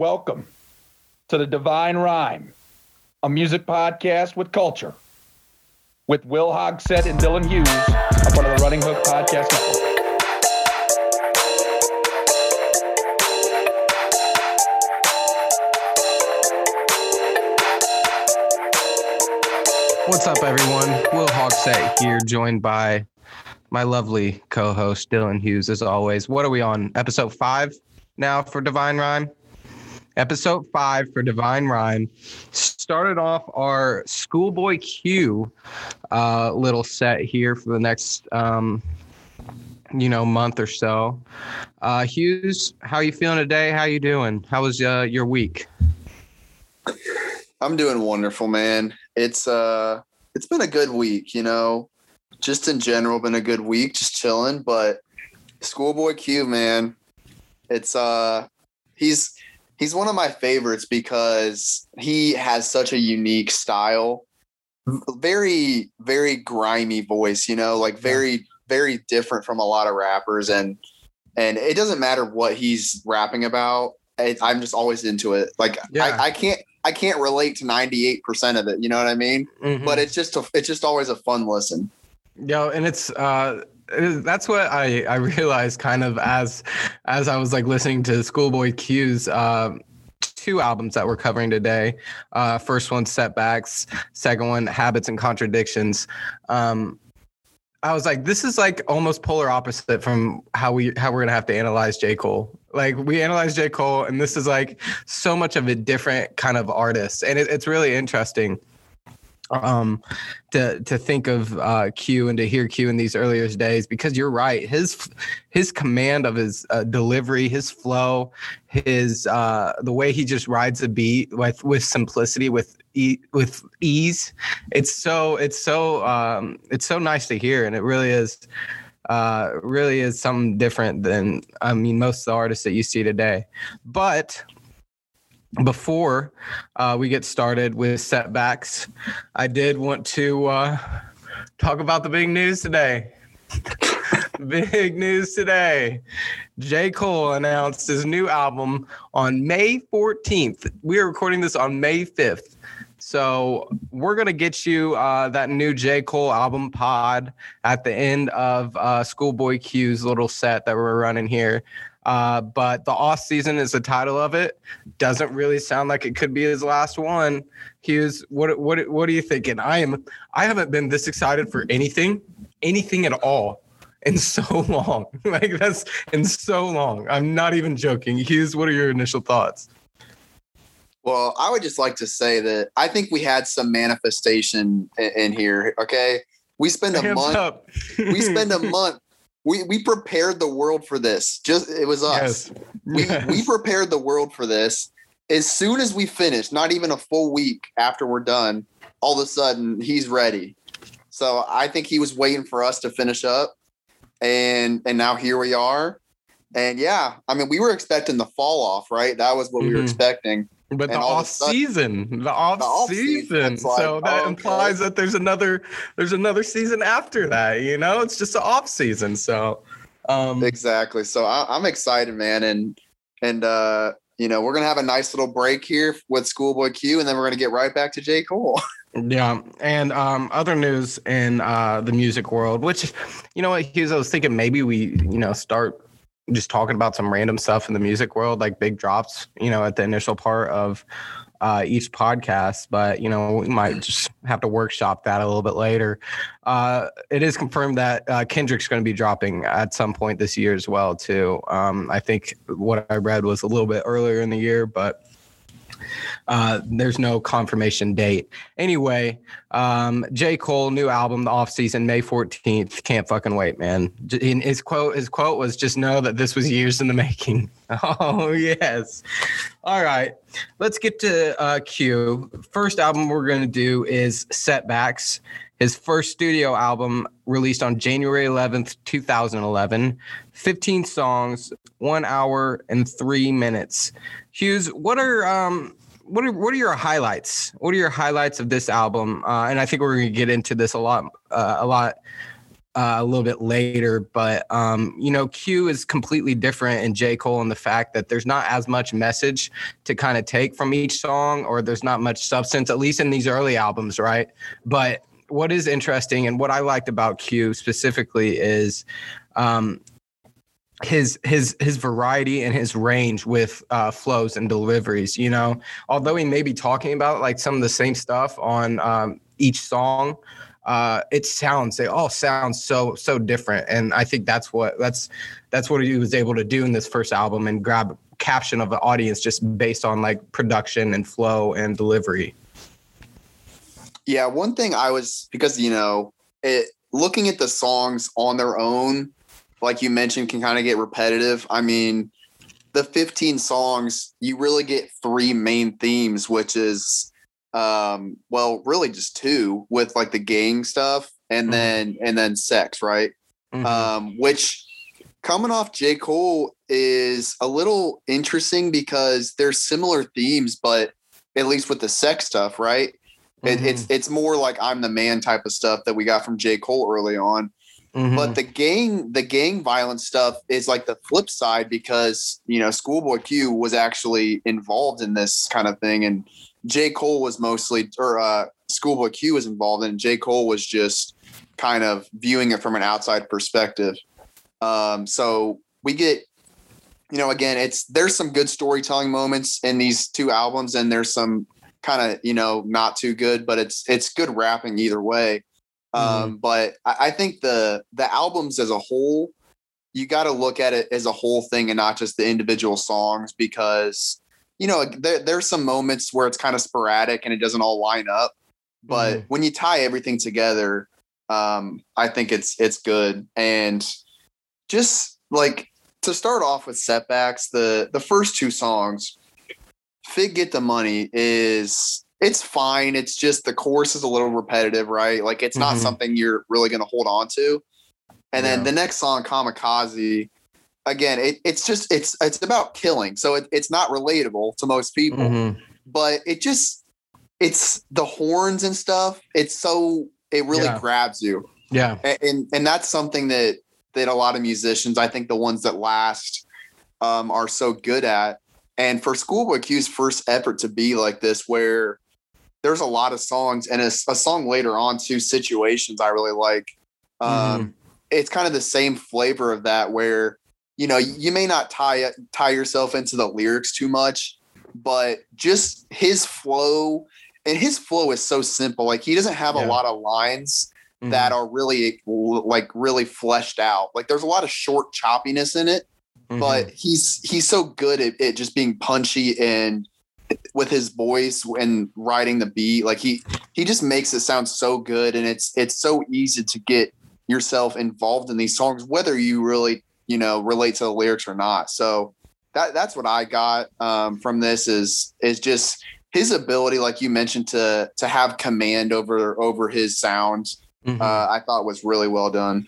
Welcome to the Divine Rhyme, a music podcast with culture, with Will Hogsett and Dylan Hughes, a part of the Running Hook Podcast Network. What's up, everyone? Will Hogsett here, joined by my lovely co-host Dylan Hughes, as always. What are we on? Episode five now for Divine Rhyme. Episode five for Divine Rhyme. Started off our Schoolboy Q uh, little set here for the next, um, you know, month or so. Uh, Hughes, how you feeling today? How you doing? How was uh, your week? I'm doing wonderful, man. It's uh it's been a good week, you know. Just in general, been a good week, just chilling. But Schoolboy Q, man, it's uh he's he's one of my favorites because he has such a unique style. Very, very grimy voice, you know, like very, very different from a lot of rappers. And and it doesn't matter what he's rapping about. I, I'm just always into it. Like Yeah. I, I can't I can't relate to 98% of it. You know what I mean? Mhm. But it's just a, it's just always a fun listen. Yeah. and it's uh that's what I I realized kind of as as I was like listening to Schoolboy Q's uh, two albums that we're covering today. Uh first one Setbacks, second one Habits and Contradictions. Um I was like, this is like almost polar opposite from how we how we're gonna have to analyze J. Cole. Like we analyze J. Cole, and this is like so much of a different kind of artist, and it, it's really interesting um to to think of uh q and to hear q in these earlier days because you're right. His his command of his uh, delivery his flow his uh the way he just rides a beat with with simplicity with e- with ease it's so it's so um it's so nice to hear and it really is uh really is something different than i mean most of the artists that you see today. But before uh, we get started with setbacks, I did want to uh, talk about the big news today. big news today. J. Cole announced his new album on May 14th. We are recording this on May 5th. So we're gonna get you uh, that new J. Cole album pod at the end of uh, Schoolboy Q's little set that we're running here. Uh, but the off season is the title of it doesn't really sound like it could be his last one. Hughes, what what what are you thinking? I am I haven't been this excited for anything, anything at all in so long. like that's in so long. I'm not even joking. Hughes, what are your initial thoughts? Well, I would just like to say that I think we had some manifestation in, in here. Okay. We spend a Hands month, we spend a month. We, we prepared the world for this. Just it was us. Yes. We Yes. we prepared the world for this. As soon as we finish, not even a full week after we're done, all of a sudden he's ready. So I think he was waiting for us to finish up, and and now here we are. And yeah, I mean, we were expecting the fall off, right? That was what we were Mhm. expecting. But the And all of a off sudden- season, the off off-season, season. it's like, so that oh, implies okay. that there's another there's another season after that. You know, it's just an off season. So, um, Exactly. So I, I'm excited, man, and and uh, you know we're gonna have a nice little break here with Schoolboy Q, and then we're gonna get right back to J Cole. Yeah, and um, other news in uh, the music world, which you know what, Hughes, I was thinking maybe we you know start just talking about some random stuff in the music world, like big drops, you know, at the initial part of uh, each podcast. But you know, we might just have to workshop that a little bit later. Uh, it is confirmed that uh, Kendrick's going to be dropping at some point this year as well, too. Um, I think what I read was a little bit earlier in the year, but. Uh, there's no confirmation date. Anyway, um, J. Cole new album, the off season, May 14th. Can't fucking wait, man. And His quote, his quote was just know that this was years in the making. Oh yes. All right. Let's get to uh, Q. First album we're gonna do is Setbacks. His first studio album released on January 11th, 2011. 15 songs, one hour and three minutes. Hughes, what are um what are what are your highlights? What are your highlights of this album? Uh, and I think we're gonna get into this a lot uh, a lot uh, a little bit later. But um, you know, Q is completely different in J. Cole in the fact that there's not as much message to kind of take from each song, or there's not much substance, at least in these early albums, right? But what is interesting and what I liked about Q specifically is um, his his his variety and his range with uh, flows and deliveries. You know, although he may be talking about like some of the same stuff on um, each song, uh, it sounds they all sound so so different, and I think that's what that's that's what he was able to do in this first album and grab caption of the audience just based on like production and flow and delivery. Yeah, one thing I was because you know it looking at the songs on their own, like you mentioned, can kind of get repetitive. I mean, the 15 songs, you really get three main themes, which is um well really just two with like the gang stuff and mm-hmm. then and then sex right mm-hmm. um which coming off j cole is a little interesting because there's similar themes but at least with the sex stuff right mm-hmm. it, it's it's more like i'm the man type of stuff that we got from j cole early on mm-hmm. but the gang the gang violence stuff is like the flip side because you know schoolboy q was actually involved in this kind of thing and J. Cole was mostly, or uh, Schoolboy Q was involved and J. Cole was just kind of viewing it from an outside perspective. Um, so we get, you know, again, it's there's some good storytelling moments in these two albums, and there's some kind of, you know, not too good, but it's it's good rapping either way. Um, mm-hmm. But I, I think the the albums as a whole, you got to look at it as a whole thing and not just the individual songs because you know, there, there's some moments where it's kind of sporadic and it doesn't all line up. But mm. when you tie everything together, um, I think it's it's good. And just like to start off with setbacks, the the first two songs, Figg Get the Money is it's fine. It's just the course is a little repetitive, right? Like it's not mm-hmm. something you're really gonna hold on to. And yeah. then the next song, Kamikaze, again, it, it's just it's it's about killing, so it, it's not relatable to most people. Mm-hmm. But it just it's the horns and stuff. It's so it really yeah. grabs you. Yeah, and, and, and that's something that that a lot of musicians, I think, the ones that last, um, are so good at. And for Schoolboy Q's first effort to be like this, where there's a lot of songs and a, a song later on, two situations I really like. Um, mm-hmm. It's kind of the same flavor of that, where you know, you may not tie tie yourself into the lyrics too much, but just his flow and his flow is so simple. Like he doesn't have yeah. a lot of lines mm-hmm. that are really like really fleshed out. Like there's a lot of short choppiness in it, mm-hmm. but he's he's so good at it just being punchy and with his voice and writing the beat. Like he he just makes it sound so good, and it's it's so easy to get yourself involved in these songs, whether you really you know relate to the lyrics or not. So that that's what I got um, from this is is just his ability, like you mentioned, to to have command over over his sounds. Mm-hmm. Uh, I thought was really well done.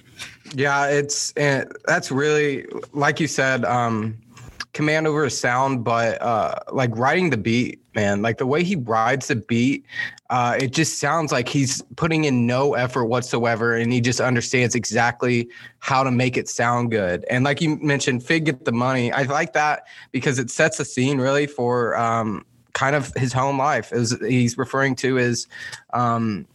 Yeah, it's and that's really like you said. Um, command over a sound, but uh, like riding the beat, man, like the way he rides the beat, uh, it just sounds like he's putting in no effort whatsoever, and he just understands exactly how to make it sound good. And like you mentioned, Figg get the money. I like that because it sets a scene really for um, kind of his home life. As he's referring to as um,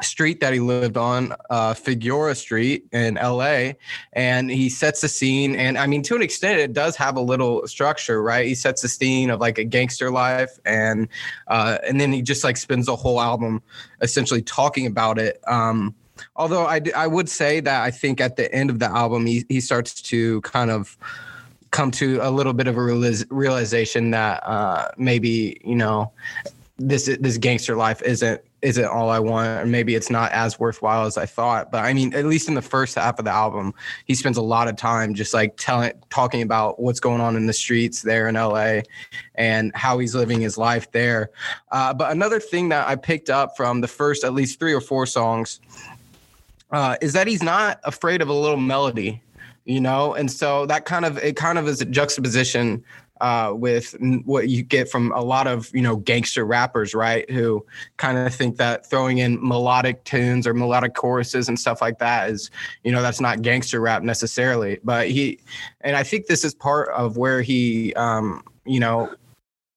street that he lived on, uh, Figueroa Street in LA. And he sets the scene. And I mean, to an extent, it does have a little structure, right? He sets the scene of like a gangster life. And, uh, and then he just like spends the whole album essentially talking about it. Um, although I, I would say that I think at the end of the album, he, he starts to kind of, come to a little bit of a realization that uh, maybe you know this this gangster life isn't isn't all I want, or maybe it's not as worthwhile as I thought. But I mean, at least in the first half of the album, he spends a lot of time just like telling, talking about what's going on in the streets there in LA and how he's living his life there. Uh, but another thing that I picked up from the first at least three or four songs uh, is that he's not afraid of a little melody, you know, and so that kind of it kind of is a juxtaposition uh, with what you get from a lot of you know gangster rappers, right? Who kind of think that throwing in melodic tunes or melodic choruses and stuff like that is you know that's not gangster rap necessarily. But he, and I think this is part of where he, um, you know,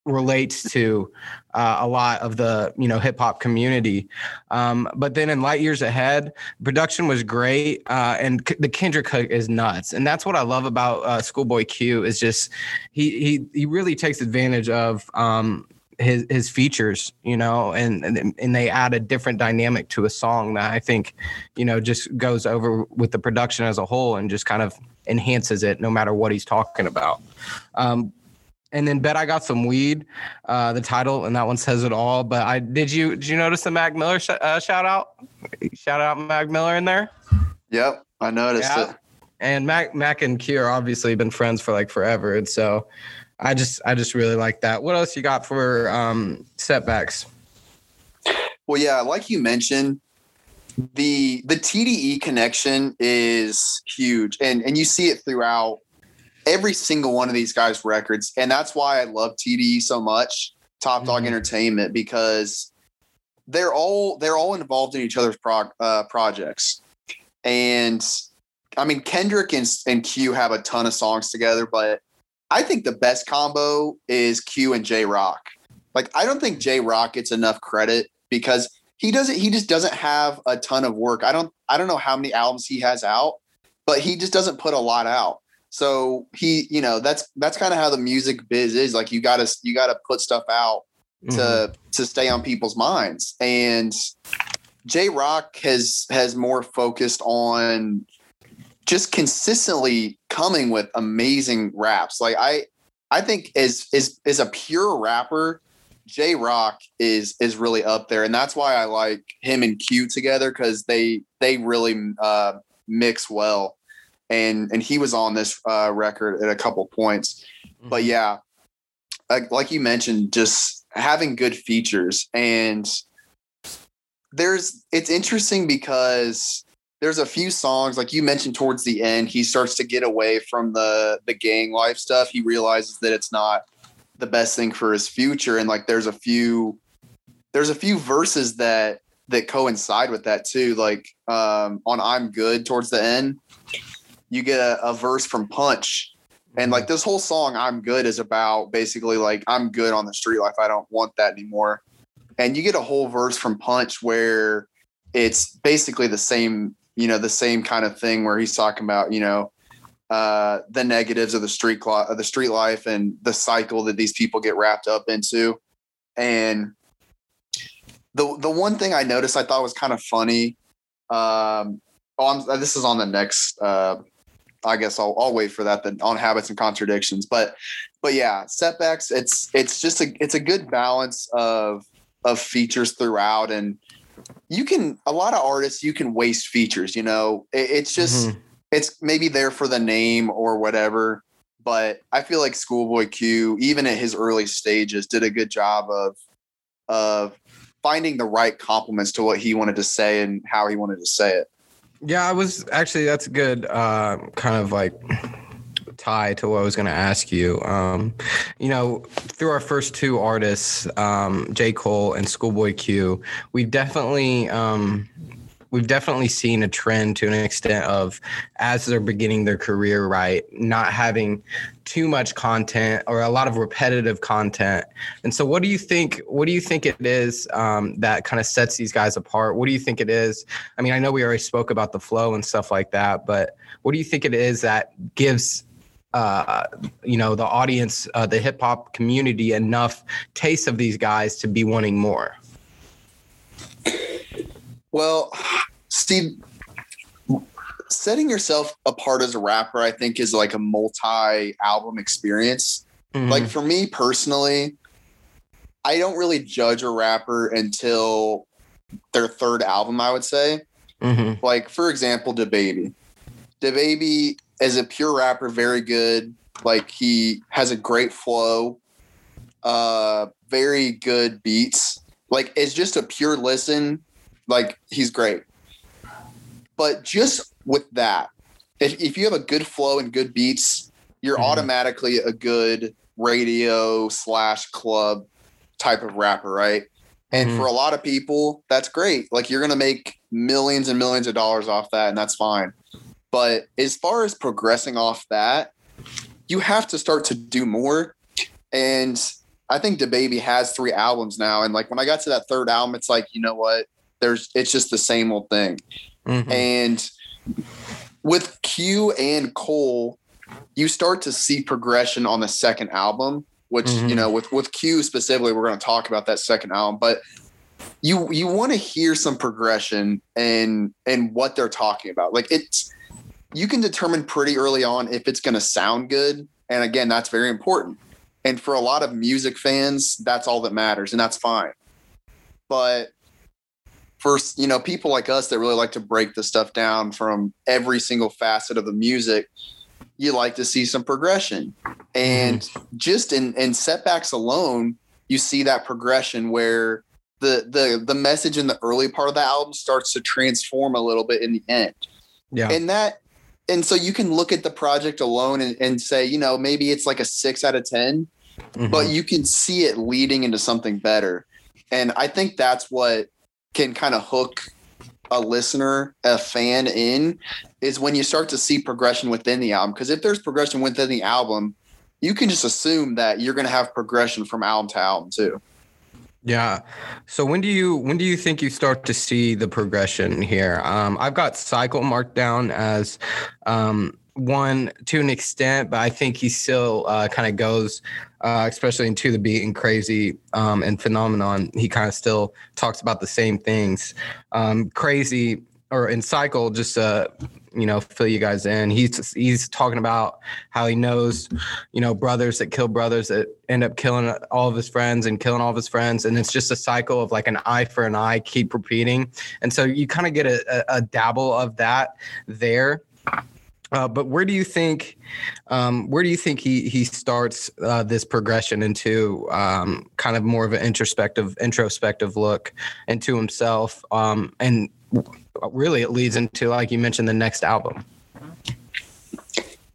relates to uh, a lot of the you know hip hop community. Um, but then in light years ahead, production was great, uh, and the Kendrick hook is nuts, and that's what I love about uh, Schoolboy Q is just he he he really takes advantage of. Um, his his features, you know, and, and and they add a different dynamic to a song that I think, you know, just goes over with the production as a whole and just kind of enhances it no matter what he's talking about. Um, and then bet I got some weed. Uh, the title and that one says it all. But I did you did you notice the Mac Miller sh- uh, shout out? Shout out Mac Miller in there. Yep, I noticed yeah. it. And Mac Mac and are obviously been friends for like forever, and so I just I just really like that. What else you got for um, setbacks? Well, yeah, like you mentioned, the the TDE connection is huge, and and you see it throughout every single one of these guys' records. And that's why I love TDE so much, Top Dog mm-hmm. Entertainment, because they're all they're all involved in each other's prog, uh, projects. And I mean, Kendrick and, and Q have a ton of songs together, but I think the best combo is Q and Jay Rock. Like, I don't think Jay Rock gets enough credit because he doesn't. He just doesn't have a ton of work. I don't. I don't know how many albums he has out, but he just doesn't put a lot out. So he, you know, that's that's kind of how the music biz is. Like you gotta you gotta put stuff out to mm-hmm. to stay on people's minds. And Jay Rock has has more focused on just consistently coming with amazing raps. Like I I think as is is a pure rapper, Jay Rock is is really up there, and that's why I like him and Q together because they they really uh, mix well and and he was on this uh, record at a couple points. Mm-hmm. But yeah, like, like you mentioned, just having good features and there's it's interesting because there's a few songs like you mentioned towards the end he starts to get away from the the gang life stuff he realizes that it's not the best thing for his future and like there's a few there's a few verses that that coincide with that too like um on i'm good towards the end you get a, a verse from Punch. And like this whole song, I'm good is about basically like I'm good on the street life. I don't want that anymore. And you get a whole verse from Punch where it's basically the same, you know, the same kind of thing where he's talking about, you know, uh, the negatives of the street cl- of the street life and the cycle that these people get wrapped up into. And the the one thing I noticed I thought was kind of funny. Um, this is on the next uh, I guess I'll, I'll wait for that then on habits and contradictions. But but yeah, setbacks. It's it's just a it's a good balance of of features throughout, and you can a lot of artists you can waste features. You know, it, it's just mm-hmm. it's maybe there for the name or whatever. But I feel like Schoolboy Q, even at his early stages, did a good job of of finding the right compliments to what he wanted to say and how he wanted to say it. Yeah, I was actually that's a good uh, kind of like tie to what I was going to ask you. Um, you know, through our first two artists, um, J. Cole and Schoolboy Q, we definitely um, we've definitely seen a trend to an extent of as they're beginning their career right not having too much content or a lot of repetitive content. And so what do you think what do you think it is um, that kind of sets these guys apart? What do you think it is? I mean i know we already spoke about the flow and stuff like that but what do you think it is that gives uh, you know the audience uh, the hip hop community enough taste of these guys to be wanting more well, Steve, setting yourself apart as a rapper, I think, is like a multi album experience. Mm-hmm. Like for me personally, I don't really judge a rapper until their third album, I would say. Mm-hmm. Like, for example, DaBaby. DaBaby is a pure rapper, very good. Like, he has a great flow, uh, very good beats. Like, it's just a pure listen like he's great. But just with that, if, if you have a good flow and good beats, you're mm-hmm. automatically a good radio slash club type of rapper, right? And Mhm. for a lot of people, that's great. Like you're gonna make millions and millions of dollars off that, and that's fine. But as far as progressing off that, you have to start to do more. And I think DaBaby has three albums now. And like when I got to that third album, it's like, you know what? There's it's just the same old thing. Mhm. And with Q and Cole, you start to see progression on the second album, which Mhm. you know, with with Q specifically, we're going to talk about that second album, but you you want to hear some progression and and what they're talking about. Like it's you can determine pretty early on if it's going to sound good, and again, that's very important. And for a lot of music fans, that's all that matters, and that's fine. But for you know people like us that really like to break the stuff down from every single facet of the music you like to see some progression and just in in setbacks alone you see that progression where the the the message in the early part of the album starts to transform a little bit in the end yeah. and that and so you can look at the project alone and, and say you know maybe it's like a six out of ten Mhm. but you can see it leading into something better. And I think that's what can kind of hook a listener, a fan in is when you start to see progression within the album. Because if there's progression within the album, you can just assume that you're going to have progression from album to album too. Yeah. So when do you when do you think you start to see the progression here? Um, I've got cycle marked down as um, one to an extent, but I think he still uh, kind of goes, uh, especially into the beat and crazy um, and phenomenon. He kind of still talks about the same things. Um, crazy or in cycle, just you know, fill you guys in. He's he's talking about how he knows, you know, brothers that kill brothers that end up killing all of his friends and killing all of his friends, and it's just a cycle of like an eye for an eye, keep repeating, and so you kind of get a, a, a dabble of that there. Uh, but where do you think, um, where do you think he he starts uh, this progression into um, kind of more of an introspective introspective look into himself, um, and really it leads into like you mentioned the next album.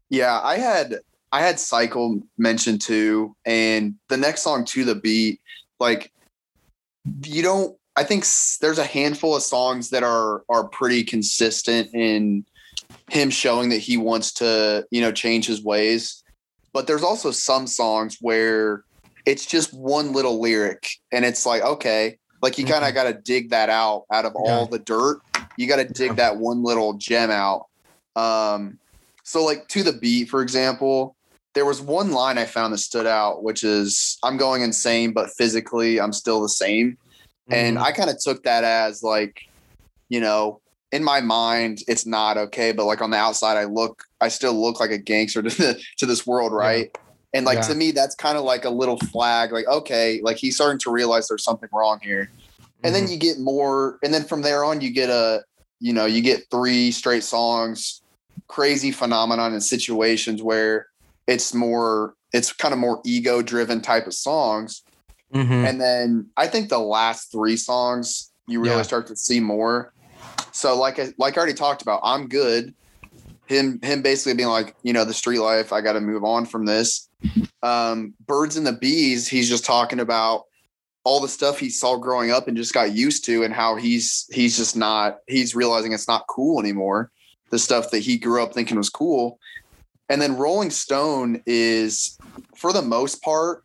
Yeah, I had I had Cycle mentioned too, and the next song to the beat, like you don't. I think there's a handful of songs that are are pretty consistent in him showing that he wants to, you know, change his ways. But there's also some songs where it's just one little lyric, and it's like, okay, like you kind of got to dig that out out of all the dirt. You got to dig Yeah. that one little gem out. Um, so like to the beat, for example, there was one line I found that stood out, which is I'm going insane, but physically I'm still the same. And Mm-hmm. I kind of took that as like, you know, in my mind, it's not okay, but like on the outside, I look, I still look like a gangster to the, to this world, right? And like Yeah. to me, that's kind of like a little flag, like, okay, like he's starting to realize there's something wrong here. And Mm-hmm. then you get more, and then from there on, you get a, you know, you get three straight songs, crazy phenomenon in situations where it's more, it's kind of more ego driven type of songs. Mhm. And then I think the last three songs you really Yeah. start to see more. So like I like I already talked about, I'm good. Him him basically being like, you know, the street life, I got to move on from this. Um, Birds and the Bees, he's just talking about all the stuff he saw growing up and just got used to and how he's he's just not he's realizing it's not cool anymore. The stuff that he grew up thinking was cool. And then Rolling Stone is for the most part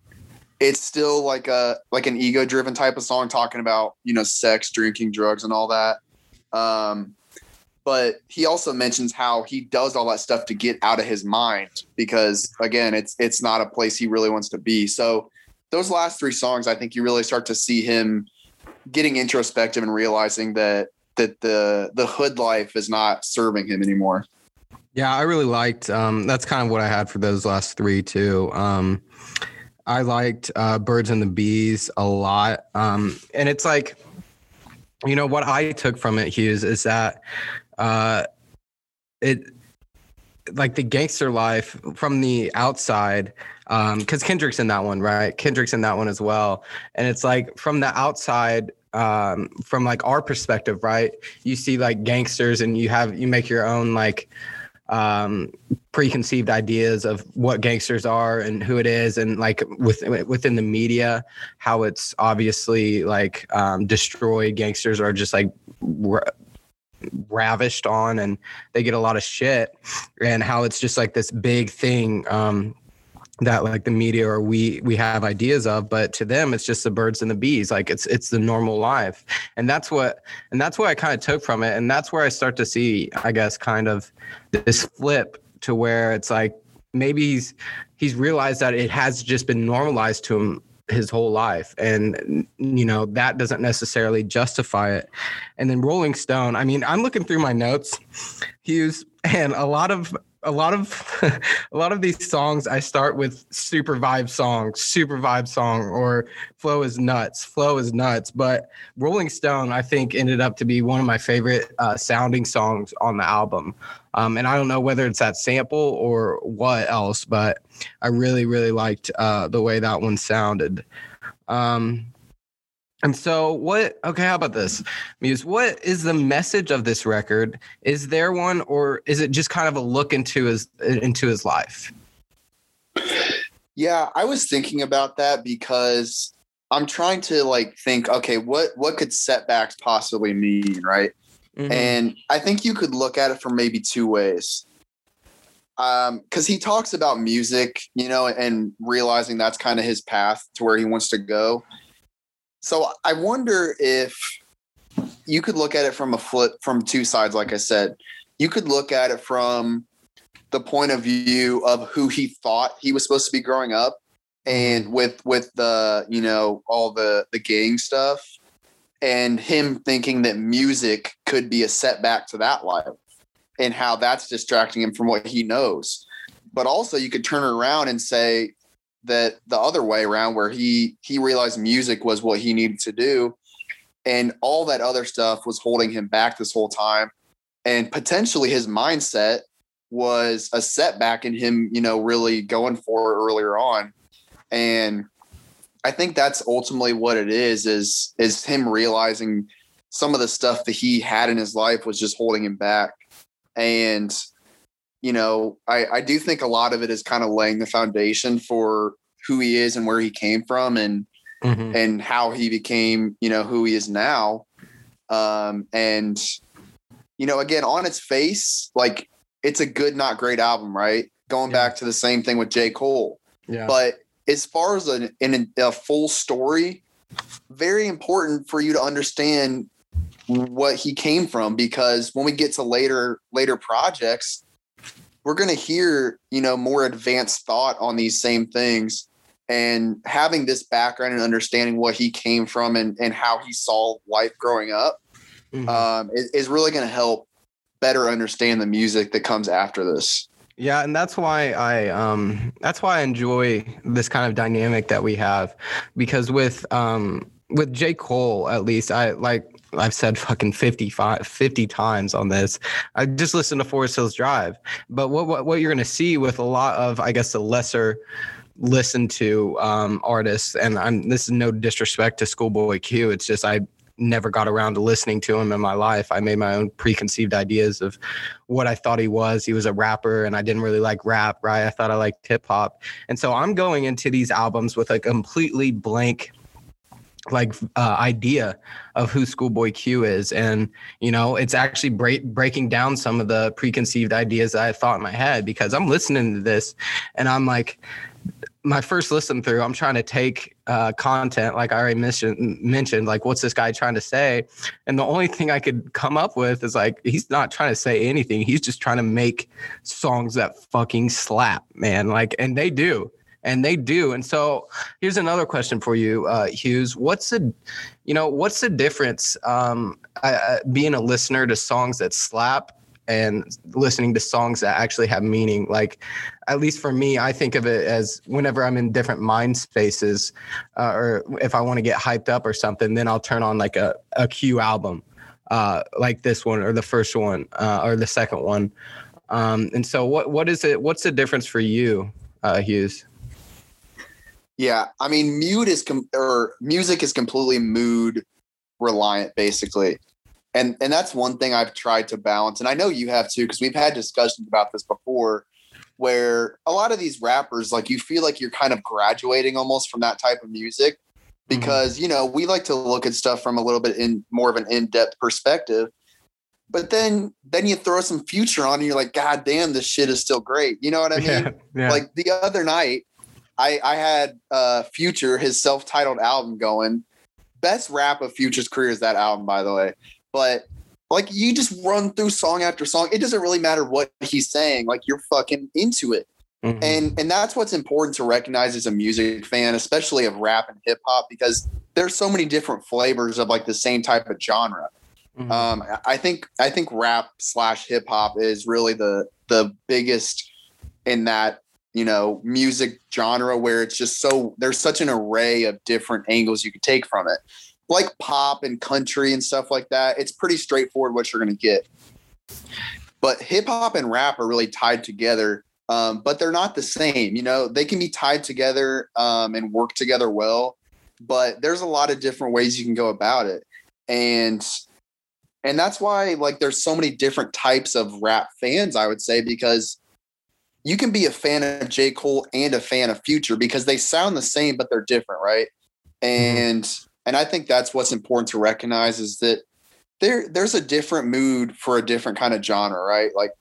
it's still like a like an ego driven type of song talking about you know sex drinking drugs and all that um but he also mentions how he does all that stuff to get out of his mind because again it's it's not a place he really wants to be so those last three songs i think you really start to see him getting introspective and realizing that that the the hood life is not serving him anymore Yeah, I really liked. Um, that's kind of what I had for those last three too. Um, I liked uh, Birds and the Bees a lot, um, and it's like, you know, what I took from it, Hughes, is that uh, it like the gangster life from the outside um because kendrick's in that one right? Kendrick's in that one as well. And it's like from the outside um, from like our perspective right? You see like gangsters and you have you make your own like um, preconceived ideas of what gangsters are and who it is, and like with, within the media, how it's obviously like um, destroyed. Gangsters are just like ra- ravished on, and they get a lot of shit, and how it's just like this big thing. Um, that like the media or we we have ideas of but to them it's just the birds and the bees like it's it's the normal life. And that's what and that's what i kind of took from it. And that's where i start to see i guess kind of this flip to where it's like maybe he's he's realized that it has just been normalized to him his whole life. And you know that doesn't necessarily justify it. And then rolling stone i mean i'm looking through my notes hughes and a lot of a lot of a lot of these songs I start with super vibe song, super vibe song, or flow is nuts, flow is nuts. But Rolling Stone, I think, ended up to be one of my favorite uh, sounding songs on the album. Um, and I don't know whether it's that sample or what else, but I really, really liked uh, the way that one sounded. Um, and so, what? Okay, how about this, Hughes? What is the message of this record? Is there one, or is it just kind of a look into his into his life? Yeah, I was thinking about that because I'm trying to like think, okay, what what could setbacks possibly mean, right? Mm-hmm. And I think you could look at it from maybe two ways. Um, because he talks about music, you know, and realizing that's kind of his path to where he wants to go. So I wonder if you could look at it from a flip from two sides, like I said. You could look at it from the point of view of who he thought he was supposed to be growing up and mm-hmm. with with the you know all the the gang stuff and him thinking that music could be a setback to that life and how that's distracting him from what he knows but also you could turn it around and say that the other way around where he he realized music was what he needed to do. And all that other stuff was holding him back this whole time. And potentially his mindset was a setback in him you know really going for it earlier on. And i think that's ultimately what it is is is him realizing some of the stuff that he had in his life was just holding him back. And you know, I, I do think a lot of it is kind of laying the foundation for who he is and where he came from and mm-hmm. and how he became, you know, who he is now. Um, and you know, again, on its face, like it's a good, not great album, right? Going yeah. back to the same thing with J. Cole. Yeah. But as far as an, in a full story, very important for you to understand what he came from because when we get to later later projects we're going to hear, you know, more advanced thought on these same things and having this background and understanding what he came from and, and how he saw life growing up mm-hmm. um, is, is really going to help better understand the music that comes after this. Yeah, and that's why I um that's why I enjoy this kind of dynamic that we have because with um with J. Cole at least I like I've said fucking 55, 50 times on this. I just listened to Forest Hills Drive. But what, what, what you're going to see with a lot of, I guess, the lesser listened to um, artists, and I'm, this is no disrespect to Schoolboy Q. It's just I never got around to listening to him in my life. I made my own preconceived ideas of what I thought he was. He was a rapper, and I didn't really like rap, right? I thought I liked hip hop. And so I'm going into these albums with a completely blank – like uh, idea of who Schoolboy Q is, and you know, it's actually break, breaking down some of the preconceived ideas I thought in my head because I'm listening to this, and I'm like, my first listen through, I'm trying to take uh, content, like I already mentioned, mentioned, like what's this guy trying to say, and the only thing I could come up with is like he's not trying to say anything. He's just trying to make songs that fucking slap, man. Like, and they do and they do. And so here's another question for you, uh, Hughes. What's the, you know, what's the difference um, uh, being a listener to songs that slap and listening to songs that actually have meaning? Like, at least for me, I think of it as whenever I'm in different mind spaces, uh, or if I want to get hyped up or something, then I'll turn on like a, a Q album, uh, like this one or the first one uh, or the second one. Um, and so, what what is it? What's the difference for you, uh, Hughes? Yeah, I mean, mute is com- or music is completely mood reliant, basically. and and that's one thing I've tried to balance, and I know you have too, because we've had discussions about this before, where a lot of these rappers, like you feel like you're kind of graduating almost from that type of music, because mm-hmm. you know we like to look at stuff from a little bit in more of an in-depth perspective. But then then you throw some future on and you're like, God damn, this shit is still great. You know what I mean? Yeah, yeah. Like the other night, I, I had uh, Future, his self-titled album going. Best rap of Future's career is that album, by the way. But like you just run through song after song. It doesn't really matter what he's saying. Like you're fucking into it. Mm-hmm. And and that's what's important to recognize as a music fan, especially of rap and hip hop, because there's so many different flavors of like the same type of genre. Mm-hmm. Um, I think I think rap slash hip hop is really the the biggest in that you know music genre where it's just so there's such an array of different angles you could take from it. Like pop and country and stuff like that it's pretty straightforward what you're going to get. But hip hop and rap are really tied together um, but they're not the same you know? They can be tied together um, and work together well but there's a lot of different ways you can go about it. And and that's why like there's so many different types of rap fans i would say because you can be a fan of J. Cole and a fan of Future because they sound the same, but they're different, right? Mm-hmm. And mm-hmm. and I think that's what's important to recognize is that there there's a different mood for a different kind of genre, right? Like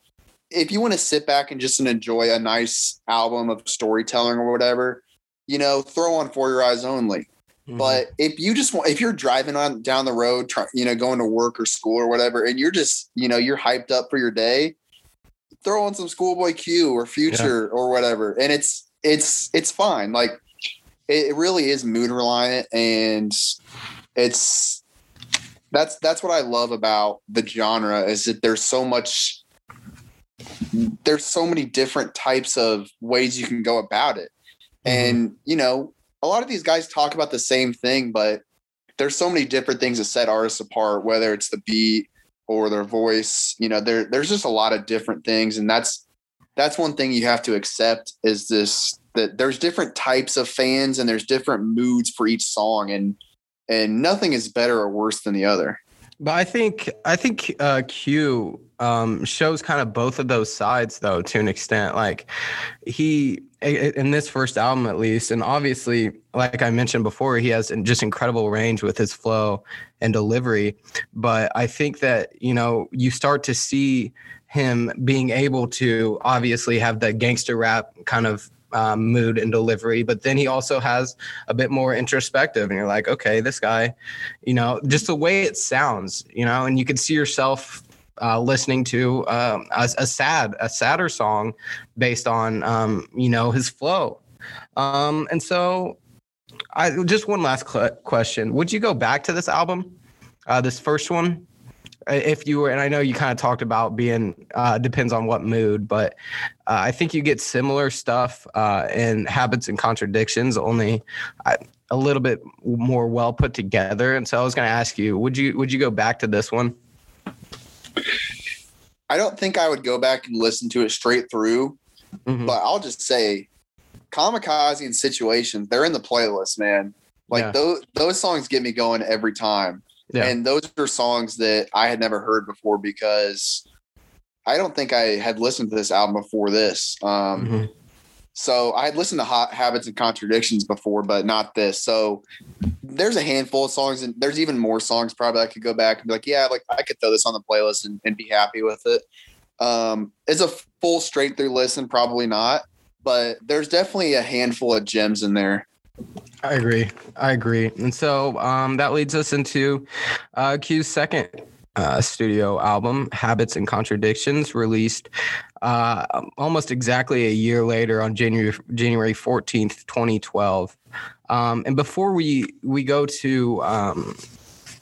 if you want to sit back and just enjoy a nice album of storytelling or whatever, you know, throw on For Your Eyes Only. Mm-hmm. But if you just want, if you're driving on down the road, try, you know, going to work or school or whatever, and you're just, you know, you're hyped up for your day, throw on some Schoolboy Q or Future yeah. or whatever, and it's it's it's fine. Like it really is mood reliant, and it's that's that's what I love about the genre is that there's so much there's so many different types of ways you can go about it. Mm-hmm. And you know, a lot of these guys talk about the same thing, but there's so many different things that set artists apart, whether it's the beat or their voice. You know, there there's just a lot of different things, and that's that's one thing you have to accept is this that there's different types of fans and there's different moods for each song, and and nothing is better or worse than the other. But I think I think uh, Q um, shows kind of both of those sides, though, to an extent. Like he in this first album, at least, and obviously, like I mentioned before, he has just incredible range with his flow and delivery. But I think that you know you start to see him being able to obviously have the gangster rap kind of um, mood and delivery, but then he also has a bit more introspective, and you're like, okay, this guy, you know, just the way it sounds, you know, and you can see yourself uh, listening to um, a, a, sad, a sadder song based on, um, you know, his flow. Um, and so, I just one last cl- question: Would you go back to this album, uh, this first one? If you were and i know you kind of talked about being uh, depends on what mood but uh, i think you get similar stuff uh, in habits and contradictions only uh, a little bit more well put together and so i was going to ask you would you would you go back to this one i don't think i would go back and listen to it straight through mm-hmm. but i'll just say kamikaze and situations they're in the playlist man like yeah. those those songs get me going every time yeah. And those are songs that I had never heard before because I don't think I had listened to this album before this. Um, mm-hmm. So I had listened to Hot Habits and Contradictions before, but not this. So there's a handful of songs, and there's even more songs probably I could go back and be like, yeah, like I could throw this on the playlist and, and be happy with it. Um, is a full straight through listen, probably not, but there's definitely a handful of gems in there. I agree. I agree. And so um, that leads us into uh, Q's second uh, studio album, Habits and Contradictions, released uh, almost exactly a year later on January January fourteenth, twenty twelve. Um, and before we we go to um,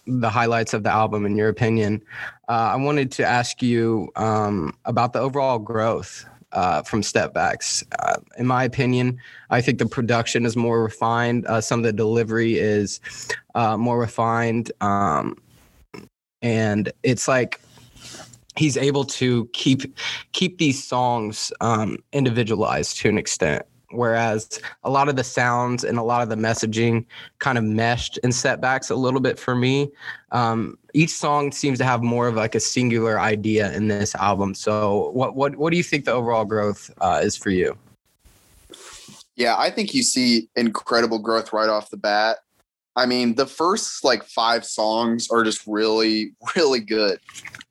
the highlights of the album, in your opinion, uh, I wanted to ask you um, about the overall growth uh, from Setbacks. Uh, in my opinion, I think the production is more refined. Uh, some of the delivery is uh, more refined. Um, and it's like he's able to keep keep these songs um, individualized to an extent whereas a lot of the sounds and a lot of the messaging kind of meshed in setbacks a little bit for me. Um, each song seems to have more of like a singular idea in this album. So, what what what do you think the overall growth uh, is for you? Yeah, I think you see incredible growth right off the bat. I mean, the first like five songs are just really, really good.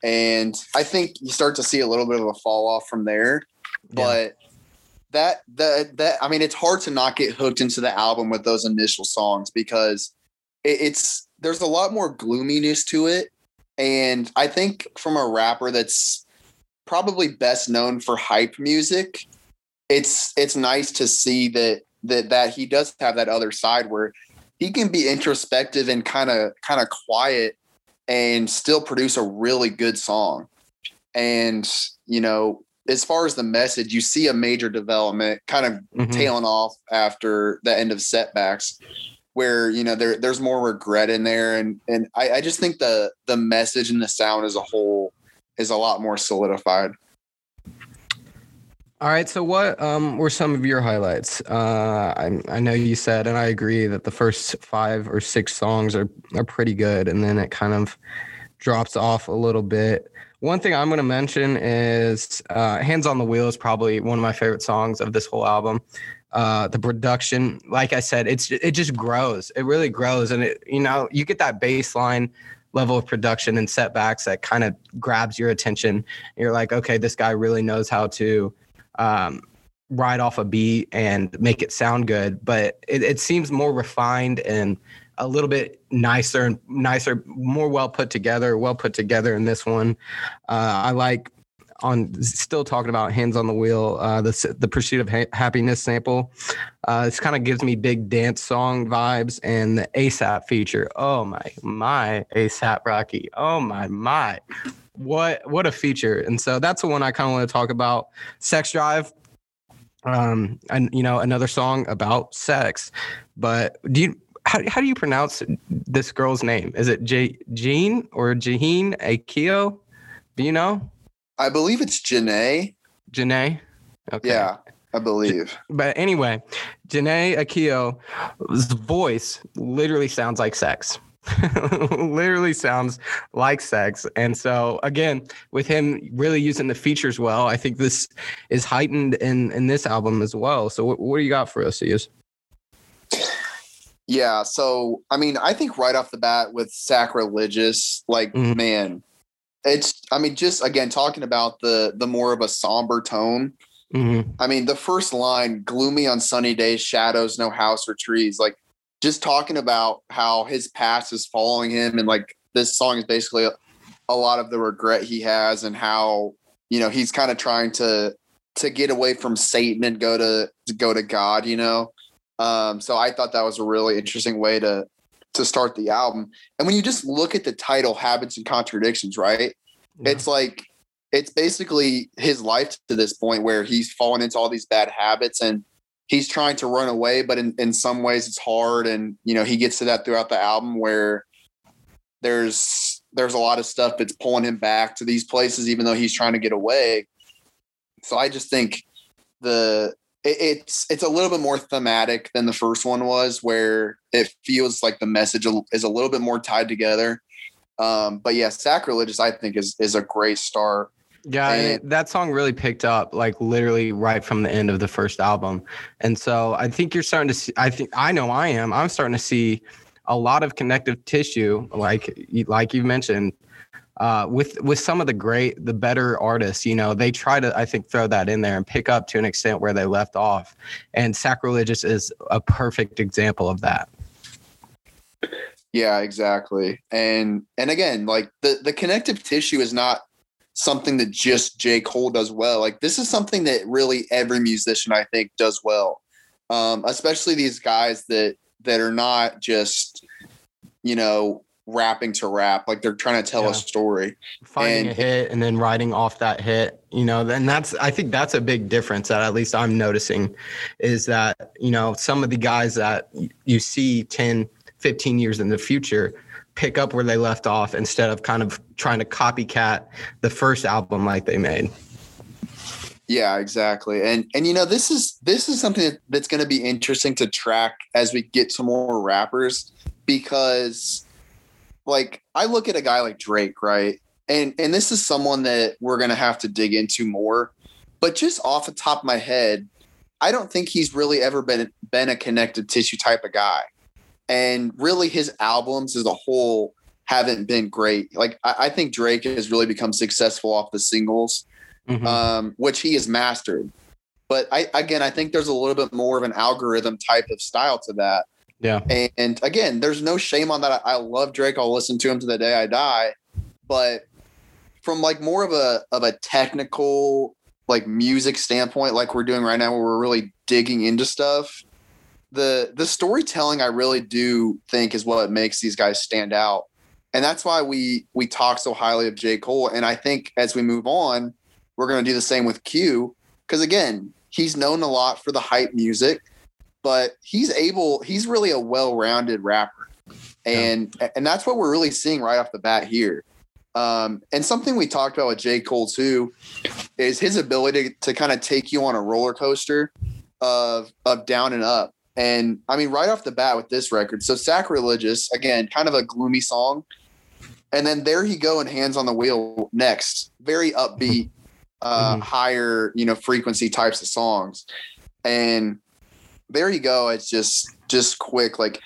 And I think you start to see a little bit of a fall off from there. But that that that I mean, it's hard to not get hooked into the album with those initial songs because it, it's there's a lot more gloominess to it. And I think from a rapper that's probably best known for hype music, it's it's nice to see that that that he does have that other side where he can be introspective and kind of kind of quiet and still produce a really good song. And you know, as far as the message, you see a major development kind of mm-hmm. tailing off after the end of setbacks where you know there there's more regret in there and and I, I just think the the message and the sound as a whole is a lot more solidified. All right. So, what um, were some of your highlights? Uh, I, I know you said, and I agree that the first five or six songs are are pretty good, and then it kind of drops off a little bit. One thing I'm going to mention is uh, "Hands on the Wheel" is probably one of my favorite songs of this whole album. Uh, the production, like I said, it's it just grows. It really grows, and it you know you get that baseline level of production and setbacks that kind of grabs your attention. You're like, okay, this guy really knows how to um, ride off a beat and make it sound good, but it, it seems more refined and a little bit nicer and nicer, more well put together, well put together in this one. Uh, I like on still talking about hands on the wheel, uh, the the pursuit of ha- happiness sample. Uh, this kind of gives me big dance song vibes, and the ASAP feature. Oh my my ASAP Rocky. Oh my my what what a feature and so that's the one i kind of want to talk about sex drive um and you know another song about sex but do you how, how do you pronounce this girl's name is it J- jean or jaheen akio do you know i believe it's janae janae okay yeah I believe. But anyway, Jhené Aiko's voice literally sounds like sex. literally sounds like sex. And so again, with him really using the features well, I think this is heightened in in this album as well. So what, what do you got for us, Ias? Yeah, so I mean, I think right off the bat with sacrilegious, like mm-hmm. man, it's I mean, just again talking about the the more of a somber tone. Mm-hmm. I mean, the first line, gloomy on sunny days, shadows, no house or trees, like just talking about how his past is following him and like this song is basically a, a lot of the regret he has and how you know he's kind of trying to to get away from satan and go to, to go to god you know um so i thought that was a really interesting way to to start the album and when you just look at the title habits and contradictions right yeah. it's like it's basically his life to this point where he's fallen into all these bad habits and he's trying to run away, but in, in some ways it's hard. And, you know, he gets to that throughout the album where there's there's a lot of stuff that's pulling him back to these places, even though he's trying to get away. So I just think the it's it's a little bit more thematic than the first one was, where it feels like the message is a little bit more tied together. Um, but yeah, sacrilegious I think is is a great start. Yeah, and, that song really picked up like literally right from the end of the first album. And so I think you're starting to see I think I know I am. I'm starting to see a lot of connective tissue like like you mentioned uh, with with some of the great the better artists you know they try to i think throw that in there and pick up to an extent where they left off and sacrilegious is a perfect example of that yeah exactly and and again like the the connective tissue is not something that just J. Cole does well. Like this is something that really every musician I think does well. Um, especially these guys that that are not just, you know, rapping to rap. Like they're trying to tell yeah. a story. Finding and, a hit and then writing off that hit, you know, then that's I think that's a big difference that at least I'm noticing is that, you know, some of the guys that you see 10, 15 years in the future pick up where they left off instead of kind of trying to copycat the first album like they made. Yeah, exactly. And and you know, this is this is something that's going to be interesting to track as we get to more rappers because like I look at a guy like Drake, right? And and this is someone that we're going to have to dig into more. But just off the top of my head, I don't think he's really ever been been a connected tissue type of guy. And really his albums as a whole haven't been great. Like I, I think Drake has really become successful off the singles mm-hmm. um, which he has mastered. But I again, I think there's a little bit more of an algorithm type of style to that. Yeah. And, again, there's no shame on that. I, love Drake. I'll listen to him to the day I die. But from like more of a of a technical like music standpoint, like we're doing right now, where we're really digging into stuff, the the storytelling I really do think is what makes these guys stand out. And that's why we we talk so highly of J. Cole. And I think as we move on, we're to do the same with Q because again, he's known a lot for the hype music, but he's able. He's really a well-rounded rapper, and yeah. and that's what we're really seeing right off the bat here. Um, and something we talked about with J. Cole too is his ability to, to kind of take you on a roller coaster of of down and up. And I mean, right off the bat with this record, so sacrilegious again, kind of a gloomy song, and then there he go and hands on the wheel next, very upbeat, uh, mm-hmm. higher, you know, frequency types of songs. And there you go. It's just just quick. Like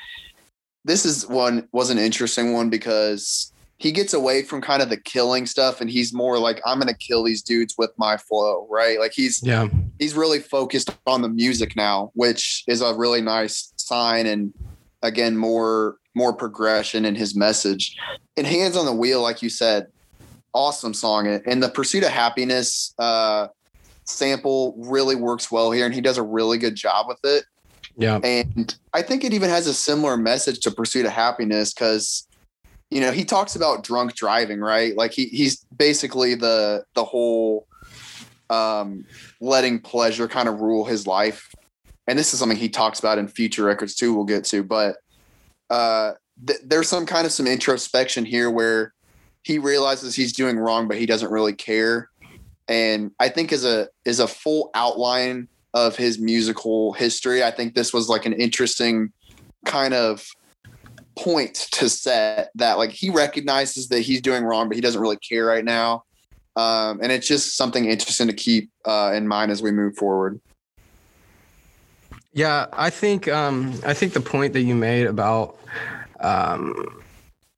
this is one was an interesting one because he gets away from kind of the killing stuff and he's more like i'm gonna kill these dudes with my flow right like he's yeah he's really focused on the music now which is a really nice sign and again more more progression in his message and hands on the wheel like you said awesome song. And the Pursuit of Happiness uh, sample really works well here, and he does a really good job with it. Yeah. And I think it even has a similar message to Pursuit of Happiness because, you know, he talks about drunk driving, right? Like he he's basically the the whole um letting pleasure kind of rule his life. And this is something he talks about in future records too, we'll get to. But uh th- there's some kind of some introspection here where he realizes he's doing wrong, but he doesn't really care. And I think as a as a full outline of his musical history, I think this was like an interesting kind of point to set that like he recognizes that he's doing wrong, but he doesn't really care right now. Um, and it's just something interesting to keep uh, in mind as we move forward. Yeah, I think um, I think the point that you made about um,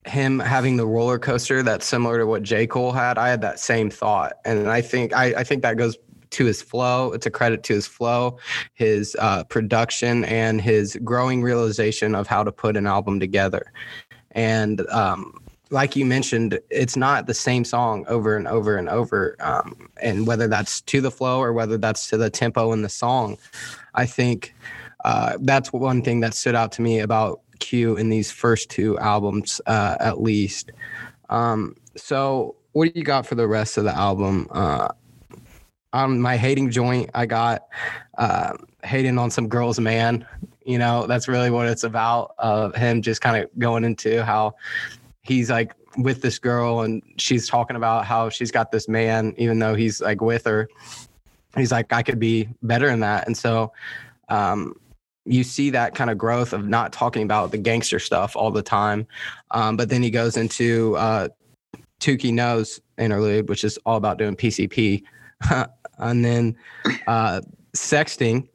him having the roller coaster that's similar to what J. Cole had, I had that same thought. And I think I, I think that goes to his flow. It's a credit to his flow, his uh, production, and his growing realization of how to put an album together. And um, like you mentioned, it's not the same song over and over and over. Um, and whether that's to the flow or whether that's to the tempo in the song, I think uh, that's one thing that stood out to me about Q in these first two albums, uh, at least. Um, so, what do you got for the rest of the album? Uh, on my hating joint, I got uh, hating on some girl's man. You know, that's really what it's about. Of him just kind of going into how he's like with this girl and she's talking about how she's got this man, even though he's like with her. He's like, I could be better than that. And so, um, you see that kind of growth of not talking about the gangster stuff all the time. Um, but then he goes into uh, Tookie Knows interlude, which is all about doing PCP. and then uh, Sexting,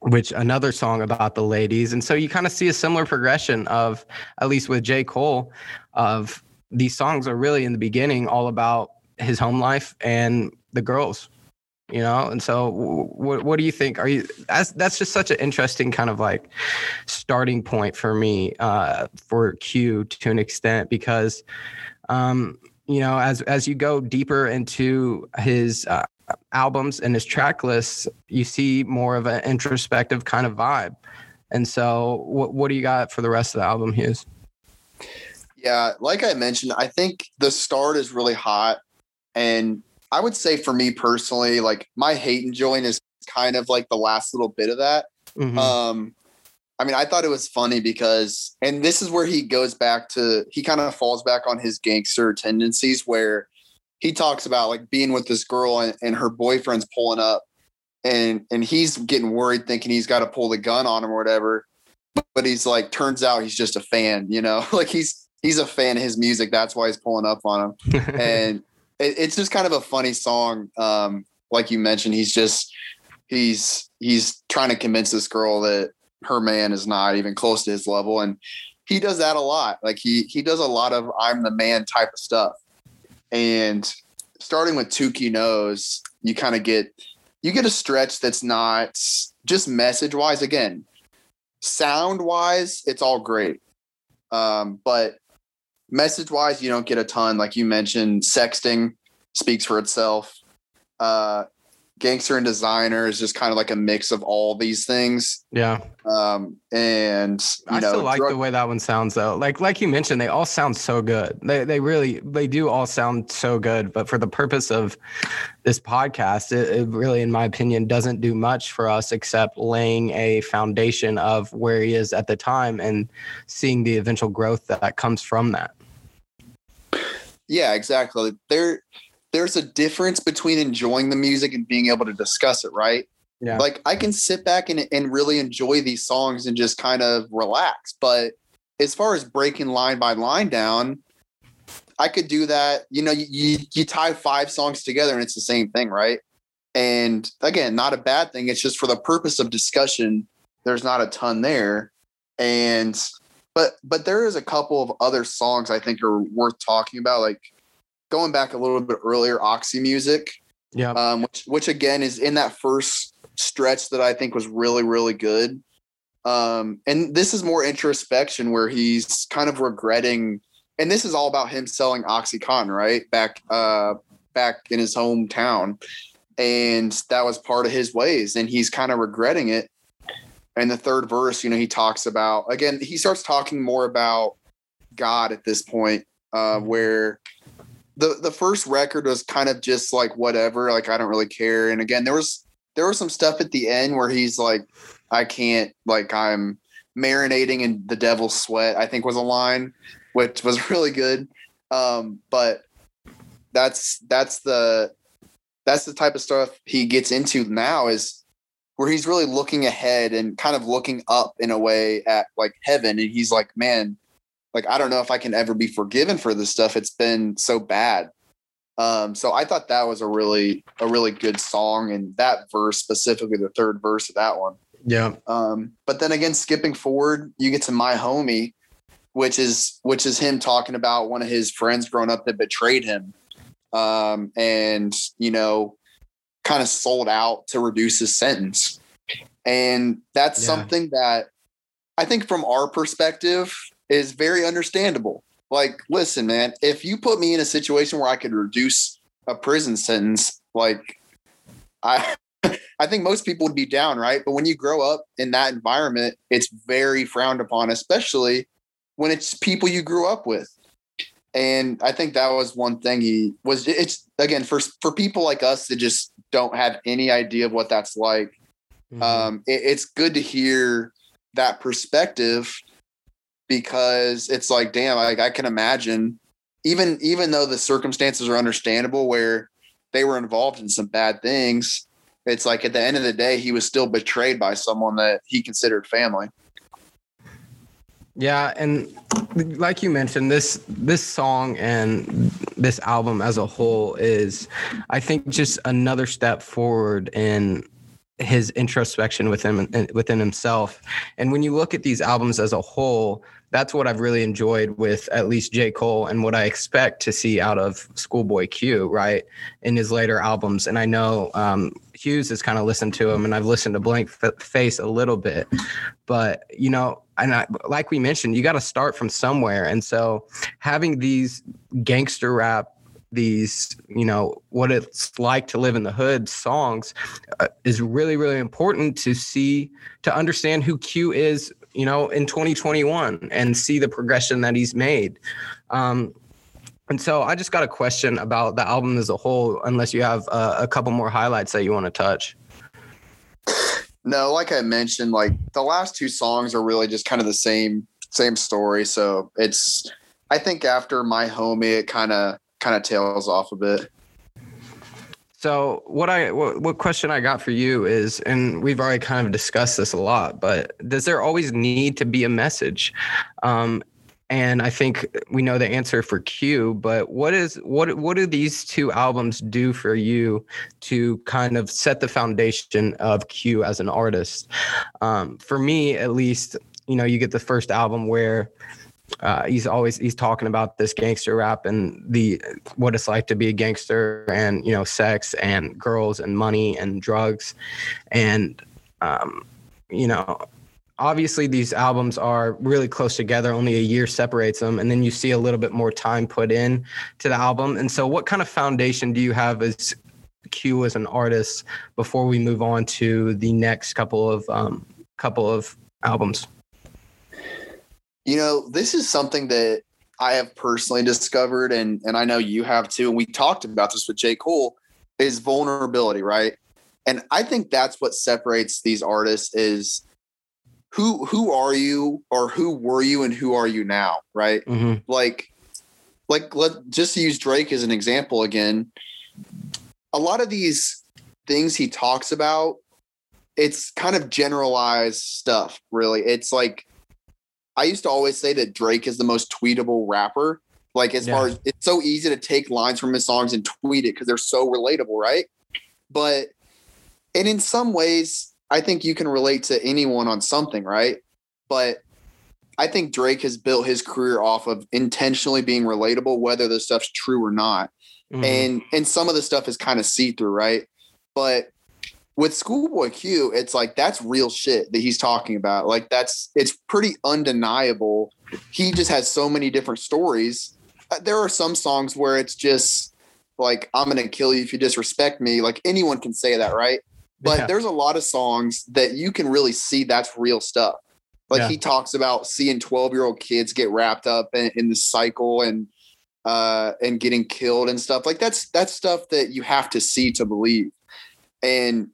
which another song about the ladies. And so you kind of see a similar progression of, at least with J. Cole, of these songs are really in the beginning all about his home life and the girls you know and so what what do you think are you that's that's just such an interesting kind of like starting point for me uh for q to an extent because um you know as as you go deeper into his uh, albums and his track lists you see more of an introspective kind of vibe and so what what do you got for the rest of the album hughes yeah like i mentioned i think the start is really hot and I would say for me personally, like my Hatin' Joint is kind of like the last little bit of that. Mm-hmm. Um, I mean, I thought it was funny because, and this is where he goes back to, he kind of falls back on his gangster tendencies where he talks about like being with this girl and, and her boyfriend's pulling up and and he's getting worried thinking he's got to pull the gun on him or whatever but he's like turns out he's just a fan you know? Like he's he's a fan of his music that's why he's pulling up on him. And it, it's just kind of a funny song um like you mentioned he's just he's he's trying to convince this girl that her man is not even close to his level and he does that a lot. Like he he does a lot of i'm the man type of stuff and starting with Tookie Knows you kind of get you get a stretch that's not just message wise again sound wise it's all great. Um, but message wise you don't get a ton. Like you mentioned sexting speaks for itself. Uh, gangster and designer is just kind of like a mix of all these things Yeah. um, and you I know still like drug- the way that one sounds though. Like like you mentioned, they all sound so good. They they really they do all sound so good. But for the purpose of this podcast, it, it really, in my opinion, doesn't do much for us except laying a foundation of where he is at the time and seeing the eventual growth that comes from that. yeah exactly there there's a difference between enjoying the music and being able to discuss it right? Yeah. like i can sit back and, and really enjoy these songs and just kind of relax but as far as breaking line by line down i could do that you know you, you, you tie five songs together and it's the same thing right? And again not a bad thing it's just for the purpose of discussion there's not a ton there. And but but there is a couple of other songs i think are worth talking about like going back a little bit earlier oxy music yeah. um, which which again is in that first stretch that I think was really really good. Um, and this is more introspection where he's kind of regretting, and this is all about him selling OxyContin, right? Back uh, back in his hometown, and that was part of his ways, and he's kind of regretting it. And the third verse, you know, he talks about again. He starts talking more about God at this point, uh, where the the first record was kind of just like whatever, like I don't really care. And again, there was there was some stuff at the end where he's like, I can't, like I'm marinating in the devil's sweat. I think was a line, which was really good. Um, but that's that's the that's the type of stuff he gets into now is where he's really looking ahead and kind of looking up in a way at like heaven and he's like man like I don't know if I can ever be forgiven for this stuff. It's been so bad. Um, so I thought that was a really a really good song, and that verse specifically, the third verse of that one. Yeah. Um, but then again, skipping forward, you get to my homie, which is which is him talking about one of his friends growing up that betrayed him, um, and you know, kind of sold out to reduce his sentence, and that's Yeah. something that I think from our perspective is very understandable. Like, listen, man, if you put me in a situation where I could reduce a prison sentence, like I I think most people would be down, right? But when you grow up in that environment, it's very frowned upon, especially when it's people you grew up with. And I think that was one thing he was it's again for for people like us that just don't have any idea of what that's like. Mhm. Um it, it's good to hear that perspective because it's like damn like I can imagine even even though the circumstances are understandable where they were involved in some bad things it's like at the end of the day he was still betrayed by someone that he considered family Yeah, and like you mentioned, this this song and this album as a whole is, I think, just another step forward in his introspection within within himself. And when you look at these albums as a whole, that's what I've really enjoyed with at least J. Cole and what I expect to see out of Schoolboy Q, right, in his later albums. And I know um, Hughes has kind of listened to him, and I've listened to Blank F- Face a little bit, but you know, and I, like we mentioned, you got to start from somewhere. And so having these gangster rap, these, you know, what it's like to live in the hood songs uh, is really, really important to see, to understand who Q is, you know, in 2021 and see the progression that he's made. Um, and so I just got a question about the album as a whole, unless you have a couple more highlights that you want to touch. no like i mentioned like the last two songs are really just kind of the same same story so it's i think after my homie it kind of kind of tails off a bit. So what I what, what question I got for you is, and we've already kind of discussed this a lot, but does there always need to be a message? Um, and I think we know the answer for Q, but what is what what do these two albums do for you to kind of set the foundation of Q as an artist? Um, for me, at least, you know, you get the first album where uh, he's always he's talking about this gangster rap and the what it's like to be a gangster and you know sex and girls and money and drugs. And um, you know obviously these albums are really close together. Only a year separates them. And then you see a little bit more time put in to the album. And so what kind of foundation do you have as q as an artist before we move on to the next couple of um, couple of albums you know, this is something that I have personally discovered, and and I know you have too. And we talked about this with J. Cole, is vulnerability, right? And I think that's what separates these artists is who who are you or who were you and who are you now, right? mm-hmm. Like like let just use Drake as an example again. A lot of these things he talks about, it's kind of generalized stuff, really. It's like I used to always say that Drake is the most tweetable rapper. Like as Yeah. far as it's so easy to take lines from his songs and tweet it because they're so relatable, right? But and in some ways, I think you can relate to anyone on something, right? But I think Drake has built his career off of intentionally being relatable, whether the stuff's true or not. Mhm. And and some of the stuff is kind of see-through, right? But with Schoolboy Q, it's like that's real shit that he's talking about. Like that's it's pretty undeniable. He just has so many different stories. Uh, There are some songs where it's just like I'm gonna kill you if you disrespect me. Like anyone can say that, right? But Yeah. there's a lot of songs that you can really see that's real stuff. Like Yeah. he talks about seeing 12 year old kids get wrapped up in, in the cycle and uh and getting killed and stuff. Like that's that's stuff that you have to see to believe. And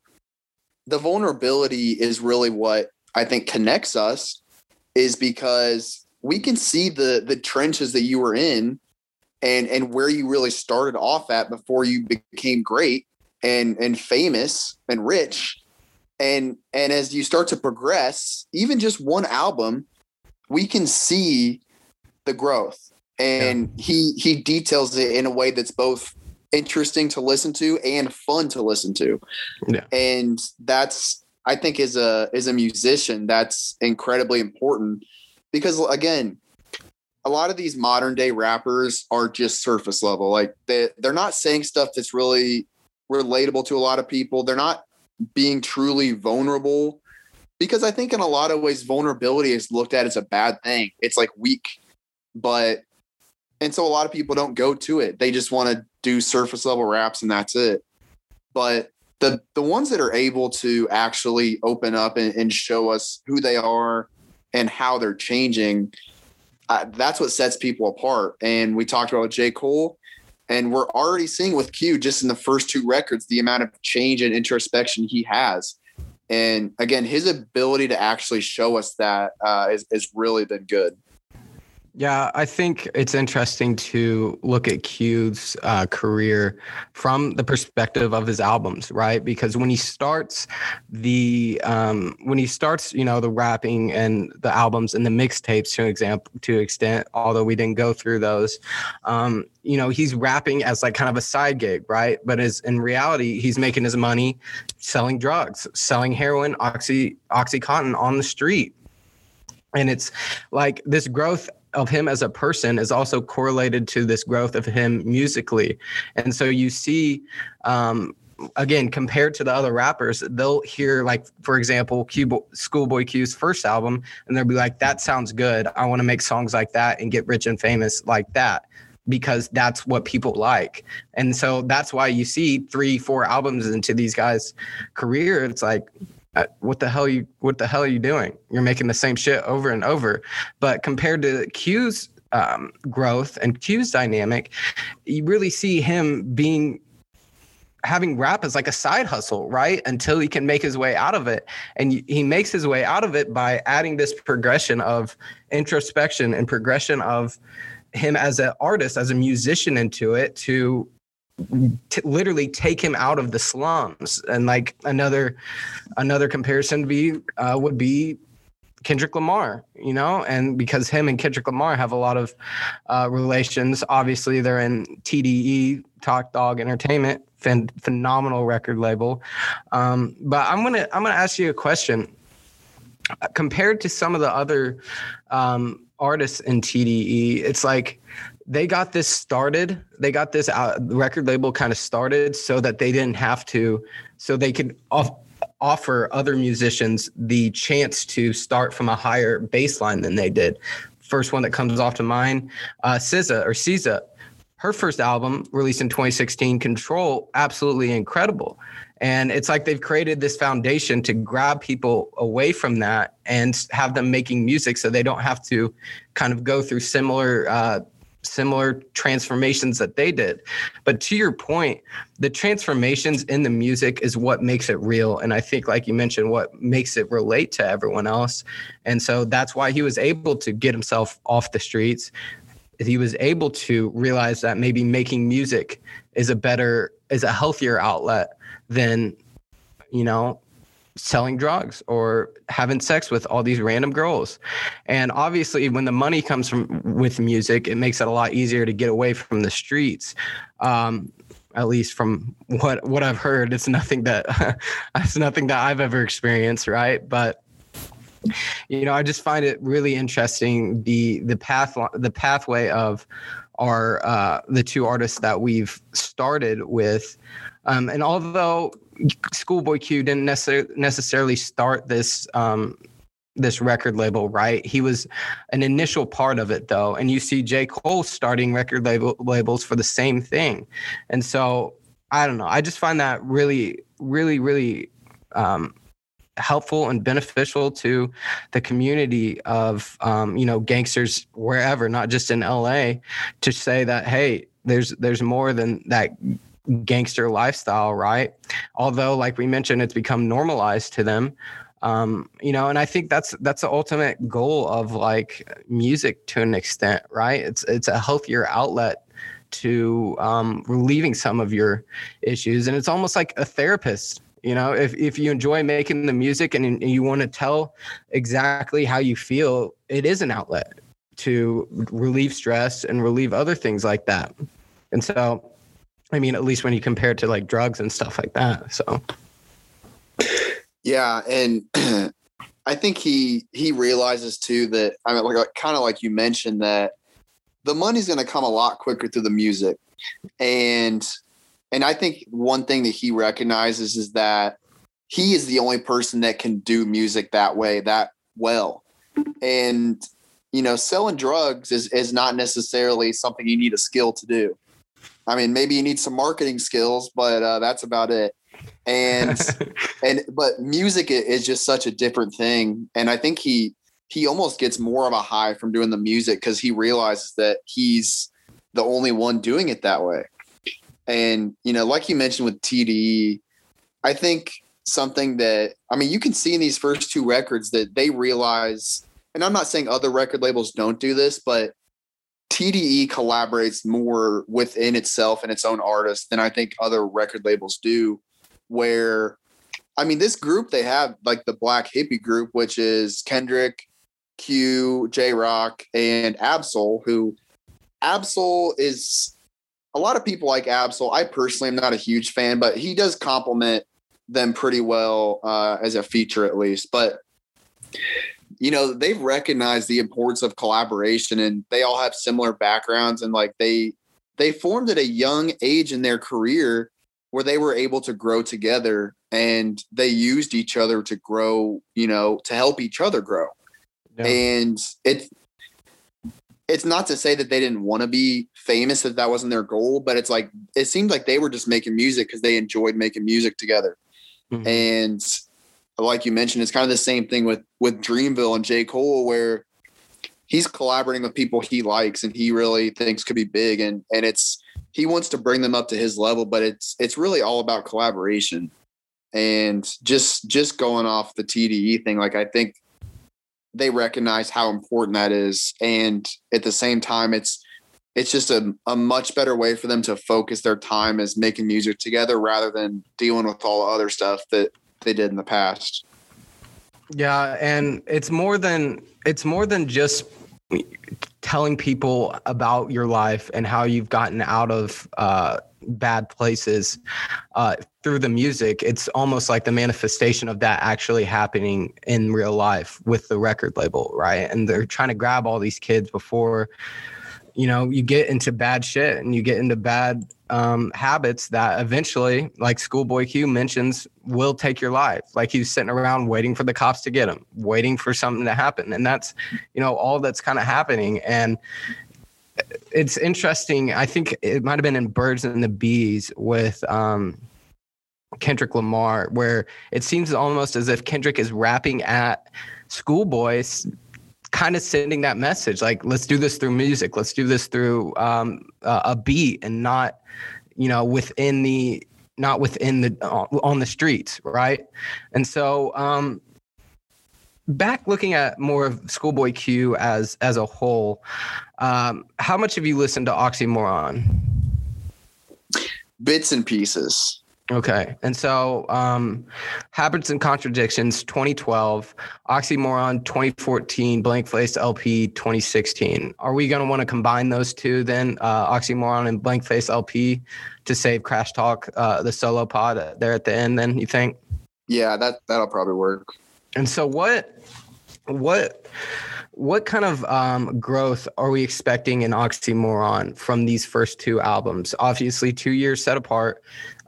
the vulnerability is really what I think connects us is because we can see the the trenches that you were in and and where you really started off at before you became great and and famous and rich. And and as you start to progress even just one album we can see the growth. And he he details it in a way that's both interesting to listen to and fun to listen to. Yeah. and that's i think as a as a musician that's incredibly important because again a lot of these modern day rappers are just surface level. Like they they're not saying stuff that's really relatable to a lot of people. They're not being truly vulnerable because i think in a lot of ways vulnerability is looked at as a bad thing. It's like weak. But and so a lot of people don't go to it. They just want to do surface level raps and that's it. But the the ones that are able to actually open up and, and show us who they are and how they're changing uh, that's what sets people apart. And we talked about j. Cole and we're already seeing with q just in the first two records the amount of change and introspection he has. And again his ability to actually show us that uh, is, is really been good Yeah, I think it's interesting to look at Q's uh, career from the perspective of his albums, right? Because when he starts the um, when he starts, you know, the rapping and the albums and the mixtapes to example to extent, although we didn't go through those, um, you know, he's rapping as like kind of a side gig, right? But as in reality, he's making his money selling drugs, selling heroin, oxy oxycontin on the street, and it's like this growth of him as a person is also correlated to this growth of him musically. And so you see um again compared to the other rappers they'll hear like for example schoolboy q's first album and they'll be like that sounds good. I want to make songs like that and get rich and famous like that because that's what people like. And so that's why you see three four albums into these guys career it's like what the hell you what the hell are you doing? You're making the same shit over and over. But compared to q's um, growth and q's dynamic you really see him being having rap as like a side hustle right? Until he can make his way out of it. And he makes his way out of it by adding this progression of introspection and progression of him as an artist, as a musician into it to t- literally take him out of the slums. And like another another comparison be uh, would be Kendrick Lamar, you know, and because him and Kendrick Lamar have a lot of uh, relations. Obviously, they're in TDE, Top Dawg Entertainment, phen- phenomenal record label. Um, but I'm gonna I'm gonna ask you a question. Compared to some of the other um, artists in TDE, it's like they got this started. They got this uh, record label kind of started so that they didn't have to, so they could off, offer other musicians the chance to start from a higher baseline than they did. First one that comes off to mind, uh, SZA or SZA. Her first album, released in 2016, Control, absolutely incredible. And it's like they've created this foundation to grab people away from that and have them making music so they don't have to kind of go through similar uh, similar transformations that they did. But to your point, the transformations in the music is what makes it real. And I think, like you mentioned, what makes it relate to everyone else. And so that's why he was able to get himself off the streets. He was able to realize that maybe making music is a better, is a healthier outlet than, you know, selling drugs or having sex with all these random girls. And obviously when the money comes from with music, it makes it a lot easier to get away from the streets. Um, at least from what what I've heard, it's nothing that it's nothing that I've ever experienced, right? But you know, I just find it really interesting the the path the pathway of our uh, the two artists that we've started with. Um, and although Schoolboy Q didn't necessarily necessarily start this um, this record label, right? He was an initial part of it, though. And you see J. Cole starting record label labels for the same thing. And so I don't know. I just find that really, really, really um, helpful and beneficial to the community of um, you know gangsters wherever, not just in LA, to say that hey, there's there's more than that gangster lifestyle, right? Although, like we mentioned, it's become normalized to them. Um, you know, and I think that's that's the ultimate goal of like music to an extent, right? It's it's a healthier outlet to um, relieving some of your issues, and it's almost like a therapist. You know, if if you enjoy making the music and, and you want to tell exactly how you feel, it is an outlet to relieve stress and relieve other things like that. And so I mean, at least when you compare it to like drugs and stuff like that. So, yeah, and I think he he realizes too that I mean, like, kind of like you mentioned that the money's going to come a lot quicker through the music, and and I think one thing that he recognizes is that he is the only person that can do music that way that well, and you know, selling drugs is is not necessarily something you need a skill to do. I mean, maybe you need some marketing skills, but uh, that's about it. And and but music is just such a different thing, and I think he he almost gets more of a high from doing the music because he realizes that he's the only one doing it that way. And you know, like you mentioned with TDE, I think something that I mean, you can see in these first two records that they realize, and I'm not saying other record labels don't do this, but TDE collaborates more within itself and its own artists than I think other record labels do. Where, I mean, this group they have like the Black Hippy group, which is Kendrick, Q, Jay Rock, and Ab-Soul. Who Ab-Soul is a lot of people like Ab-Soul. I personally am not a huge fan, but he does complement them pretty well uh, as a feature at least. But you know they've recognized the importance of collaboration and they all have similar backgrounds and like they they formed at a young age in their career where they were able to grow together and they used each other to grow you know to help each other grow yeah. and it's it's not to say that they didn't want to be famous that that wasn't their goal but it's like it seemed like they were just making music because they enjoyed making music together mm-hmm. and like you mentioned, it's kind of the same thing with with Dreamville and J. Cole, where he's collaborating with people he likes and he really thinks could be big, and and it's he wants to bring them up to his level, but it's it's really all about collaboration and just just going off the TDE thing. Like I think they recognize how important that is, and at the same time, it's it's just a, a much better way for them to focus their time as making music together rather than dealing with all the other stuff that they did in the past. Yeah, and it's more than it's more than just telling people about your life and how you've gotten out of uh, bad places uh, through the music. It's almost like the manifestation of that actually happening in real life with the record label, right? And they're trying to grab all these kids before you know you get into bad shit and you get into bad um, habits that eventually, like Schoolboy Q mentions, will take your life. Like he's sitting around waiting for the cops to get him, waiting for something to happen. And that's, you know, all that's kind of happening. And it's interesting. I think it might have been in Birds and the Bees with um, Kendrick Lamar, where it seems almost as if Kendrick is rapping at schoolboys kind of sending that message like let's do this through music. Let's do this through um, uh, a beat and not you know within the not within the uh, on the streets right? And so um back looking at more of schoolboy q as as a whole um how much have you listened to oxymoron? Bits and pieces Okay. And so um, Habits and Contradictions 2012, Oxymoron 2014, Blank Face LP 2016. Are we going to want to combine those two then, uh, Oxymoron and Blank Face LP, to save Crash Talk, uh, the solo pod there at the end then, you think? Yeah, that, that'll probably work. And so what, what, what kind of um, growth are we expecting in Oxymoron from these first two albums? Obviously, two years set apart.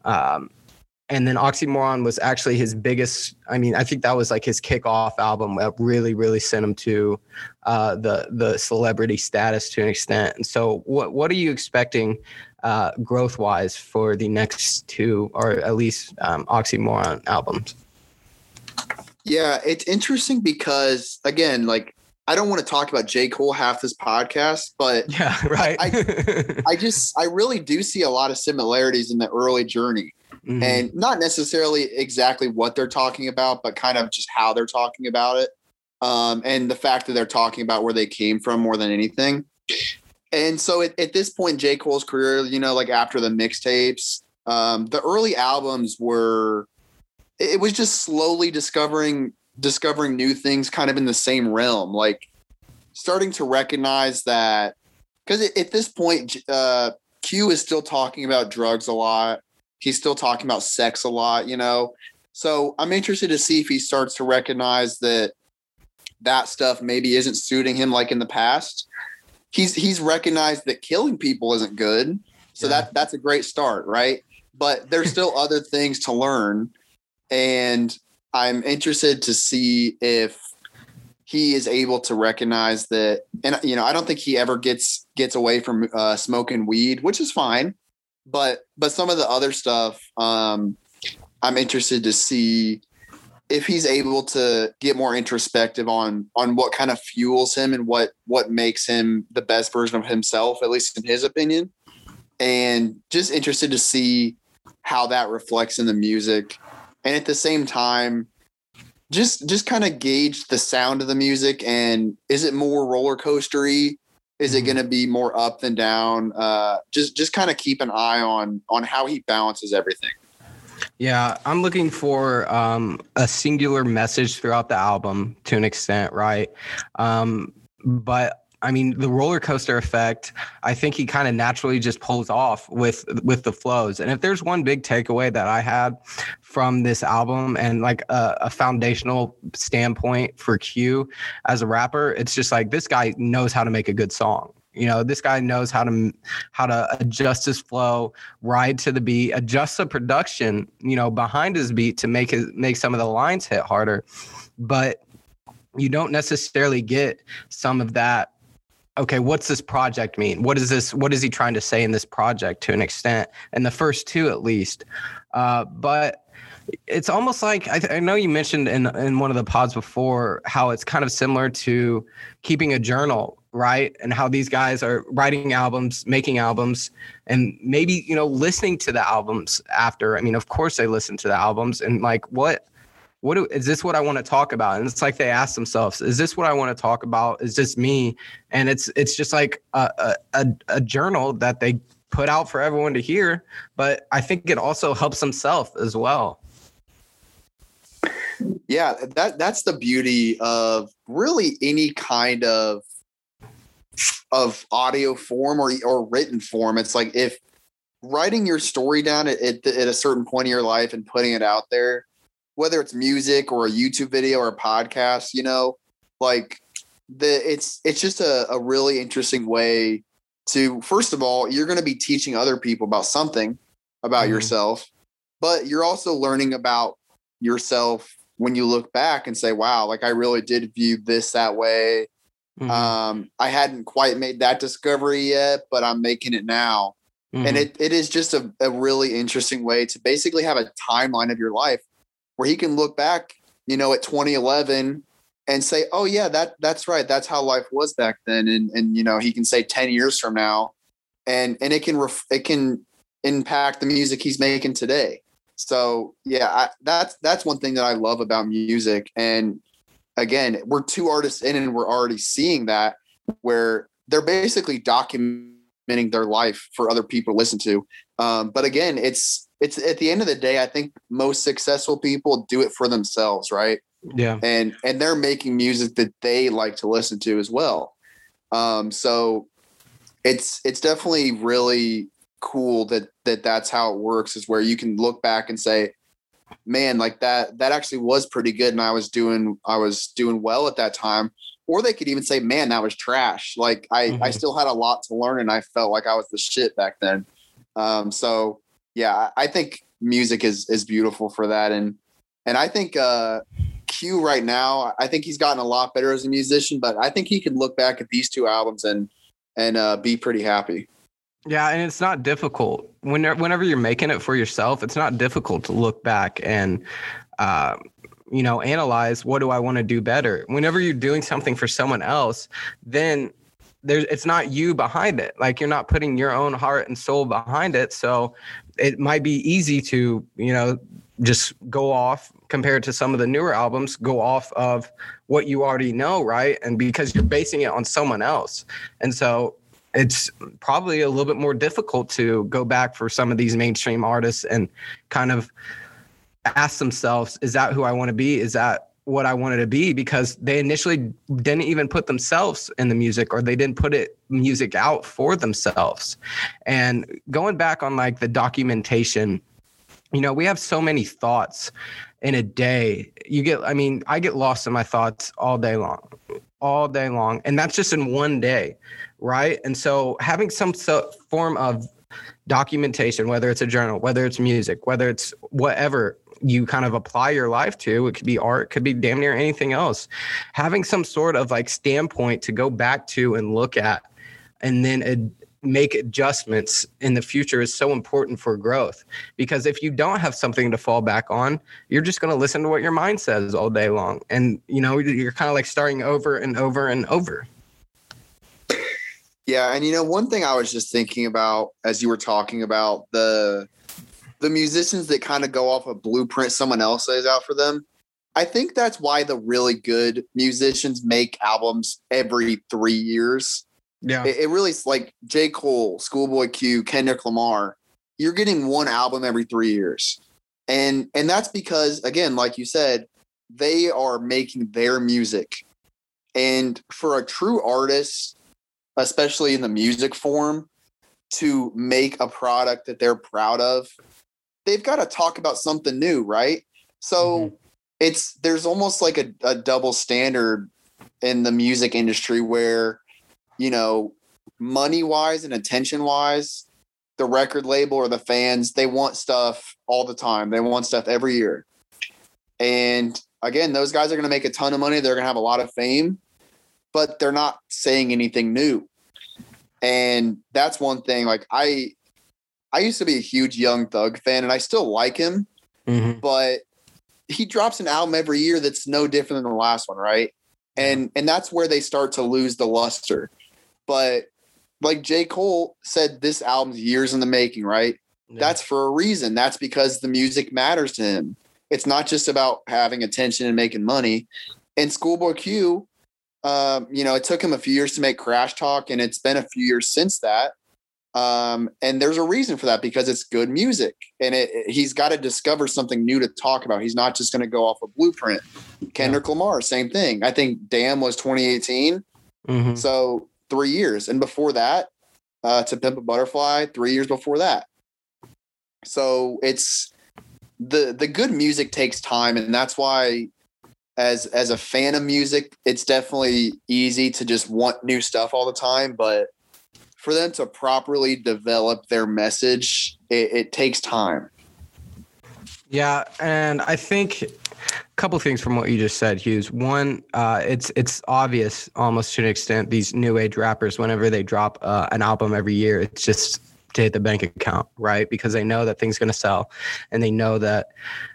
Um, and then Oxymoron was actually his biggest. I mean, I think that was like his kickoff album that really, really sent him to uh, the the celebrity status to an extent. And so, what what are you expecting uh, growth wise for the next two, or at least um, Oxymoron albums? Yeah, it's interesting because again, like I don't want to talk about J. Cole half this podcast, but yeah, right. I, I, just I really do see a lot of similarities in the early journey. Mm-hmm. And not necessarily exactly what they're talking about, but kind of just how they're talking about it. Um, and the fact that they're talking about where they came from more than anything. And so at, at this point, J. Cole's career, you know, like after the mixtapes, um, the early albums were it was just slowly discovering discovering new things kind of in the same realm like starting to recognize that because at this point uh, q is still talking about drugs a lot. He's still talking about sex a lot you know? So i'm interested to see if he starts to recognize that that stuff maybe isn't suiting him like in the past. He's he's recognized that killing people isn't good so yeah. that that's a great start right? But there's still other things to learn and I'm interested to see if he is able to recognize that and you know i don't think he ever gets gets away from uh, smoking weed which is fine but but some of the other stuff um i'm interested to see if he's able to get more introspective on on what kind of fuels him and what what makes him the best version of himself at least in his opinion. And just interested to see how that reflects in the music and at the same time just just kind of gauge the sound of the music and is it more roller coastery is it mm-hmm. going to be more up than down uh, just just kind of keep an eye on on how he balances everything yeah i'm looking for um, a singular message throughout the album to an extent right um, but I mean, the roller coaster effect, I think he kind of naturally just pulls off with with the flows. And if there's one big takeaway that I had from this album and like a, a foundational standpoint for Q as a rapper, it's just like this guy knows how to make a good song. You know, this guy knows how to how to adjust his flow, ride to the beat, adjust the production, you know, behind his beat to make his make some of the lines hit harder. But you don't necessarily get some of that okay, what's this project mean? What is this? What is he trying to say in this project to an extent? And the first two, at least. Uh, but it's almost like I, I, know you mentioned in in one of the pods before how it's kind of similar to keeping a journal, right? And how these guys are writing albums, making albums, and maybe you know listening to the albums after. I mean, of course they listen to the albums, and like what what do, is this what I want to talk about? And it's like they ask themselves, is this what I want to talk about? Is this me? And it's it's just like a, a, a journal that they put out for everyone to hear. But I think it also helps himself as well. Yeah, that that's the beauty of really any kind of of audio form or or written form. It's like if writing your story down at, at, at a certain point in your life and putting it out there whether it's music or a YouTube video or a podcast, you know, like the it's it's just a, a really interesting way to first of all, you're going to be teaching other people about something about mm-hmm. yourself, but you're also learning about yourself when you look back and say, wow, like I really did view this that way. Mm-hmm. Um, I hadn't quite made that discovery yet, but I'm making it now. Mm-hmm. And it, it is just a, a really interesting way to basically have a timeline of your life where he can look back, you know, at 2011 and say, "Oh yeah, that that's right. That's how life was back then." And and you know, he can say 10 years from now, and and it can ref, it can impact the music he's making today. So yeah, I, that's that's one thing that I love about music. And again, we're two artists in, and we're already seeing that where they're basically documenting their life for other people to listen to. Um, but again, it's it's at the end of the day, I think most successful people do it for themselves, right? Yeah. And and they're making music that they like to listen to as well. Um, so it's it's definitely really cool that that that's how it works is where you can look back and say man like that that actually was pretty good and i was doing i was doing well at that time or they could even say man that was trash like i mm-hmm. i still had a lot to learn and i felt like i was the shit back then um so yeah, I think music is is beautiful for that, and and I think uh, Right now, I think he's gotten a lot better as a musician, but I think he can look back at these two albums and and uh, be pretty happy. Yeah, and it's not difficult whenever whenever you're making it for yourself. It's not difficult to look back and. Uh, you know, analyze what do I want to do better. Whenever you're doing something for someone else, then there's it's not you behind it like you're not putting your own heart and soul behind it so it might be easy to you know just go off compared to some of the newer albums go off of what you already know right? And because you're basing it on someone else. And so it's probably a little bit more difficult to go back for some of these mainstream artists and kind of ask themselves is that who i want to be? Is that what I wanted to be? Because they initially didn't even put themselves in the music or they didn't put it music out for themselves. And going back on like the documentation, you know, we have so many thoughts in a day. You get, I mean, I get lost in my thoughts all day long, all day long. And that's just in one day. Right. And so having some so form of documentation, whether it's a journal, whether it's music, whether it's whatever you kind of apply your life to. It could be art, could be damn near anything else. Having some sort of like standpoint to go back to and look at, and then make adjustments in the future is so important for growth. Because if you don't have something to fall back on, you're just going to listen to what your mind says all day long, and you know you're kind of like starting over and over and over. Yeah, and you know, one thing I was just thinking about as you were talking about the the musicians that kind of go off a blueprint someone else lays out for them. I think that's why the really good musicians make albums every three years. Yeah. It, it really is like J. Cole, Schoolboy Q, Kendrick Lamar. You're getting one album every three years. And and that's because, again, like you said, they are making their music. And for a true artist, especially in the music form, to make a product that they're proud of they've got to talk about something new, right? So mm-hmm. it's there's almost like a, a double standard in the music industry where, you know, money wise and attention wise, the record label or the fans, they want stuff all the time. They want stuff every year. And again, those guys are going to make a ton of money. They're going to have a lot of fame, but they're not saying anything new. And that's one thing. Like I, I used to be a huge Young Thug fan, and I still like him, mm-hmm. but he drops an album every year that's no different than the last one, right? And and that's where they start to lose the luster. But like J. Cole said, this album's years in the making, right? Yeah. That's for a reason. That's because the music matters to him. It's not just about having attention and making money. And Schoolboy Q, um, you know, it took him a few years to make Crash Talk, and it's been a few years since that. Um, and there's a reason for that because it's good music, and it, it- he's got to discover something new to talk about. He's not just going to go off a blueprint. Kendrick Lamar, same thing. I think Damn was 2018. Mhm. So three years, and before that, uh, to Pimp a Butterfly, three years before that. So it's the the good music takes time, and that's why, as as a fan of music, it's definitely easy to just want new stuff all the time. But for them to properly develop their message, it, it takes time. Yeah, and I think couple things from what you just said, Hughes. One, uh, it's it's obvious almost to an extent these new age rappers, whenever they drop uh, an album every year, it's just to hit the bank account, right? Because they know that things going to sell, and they know that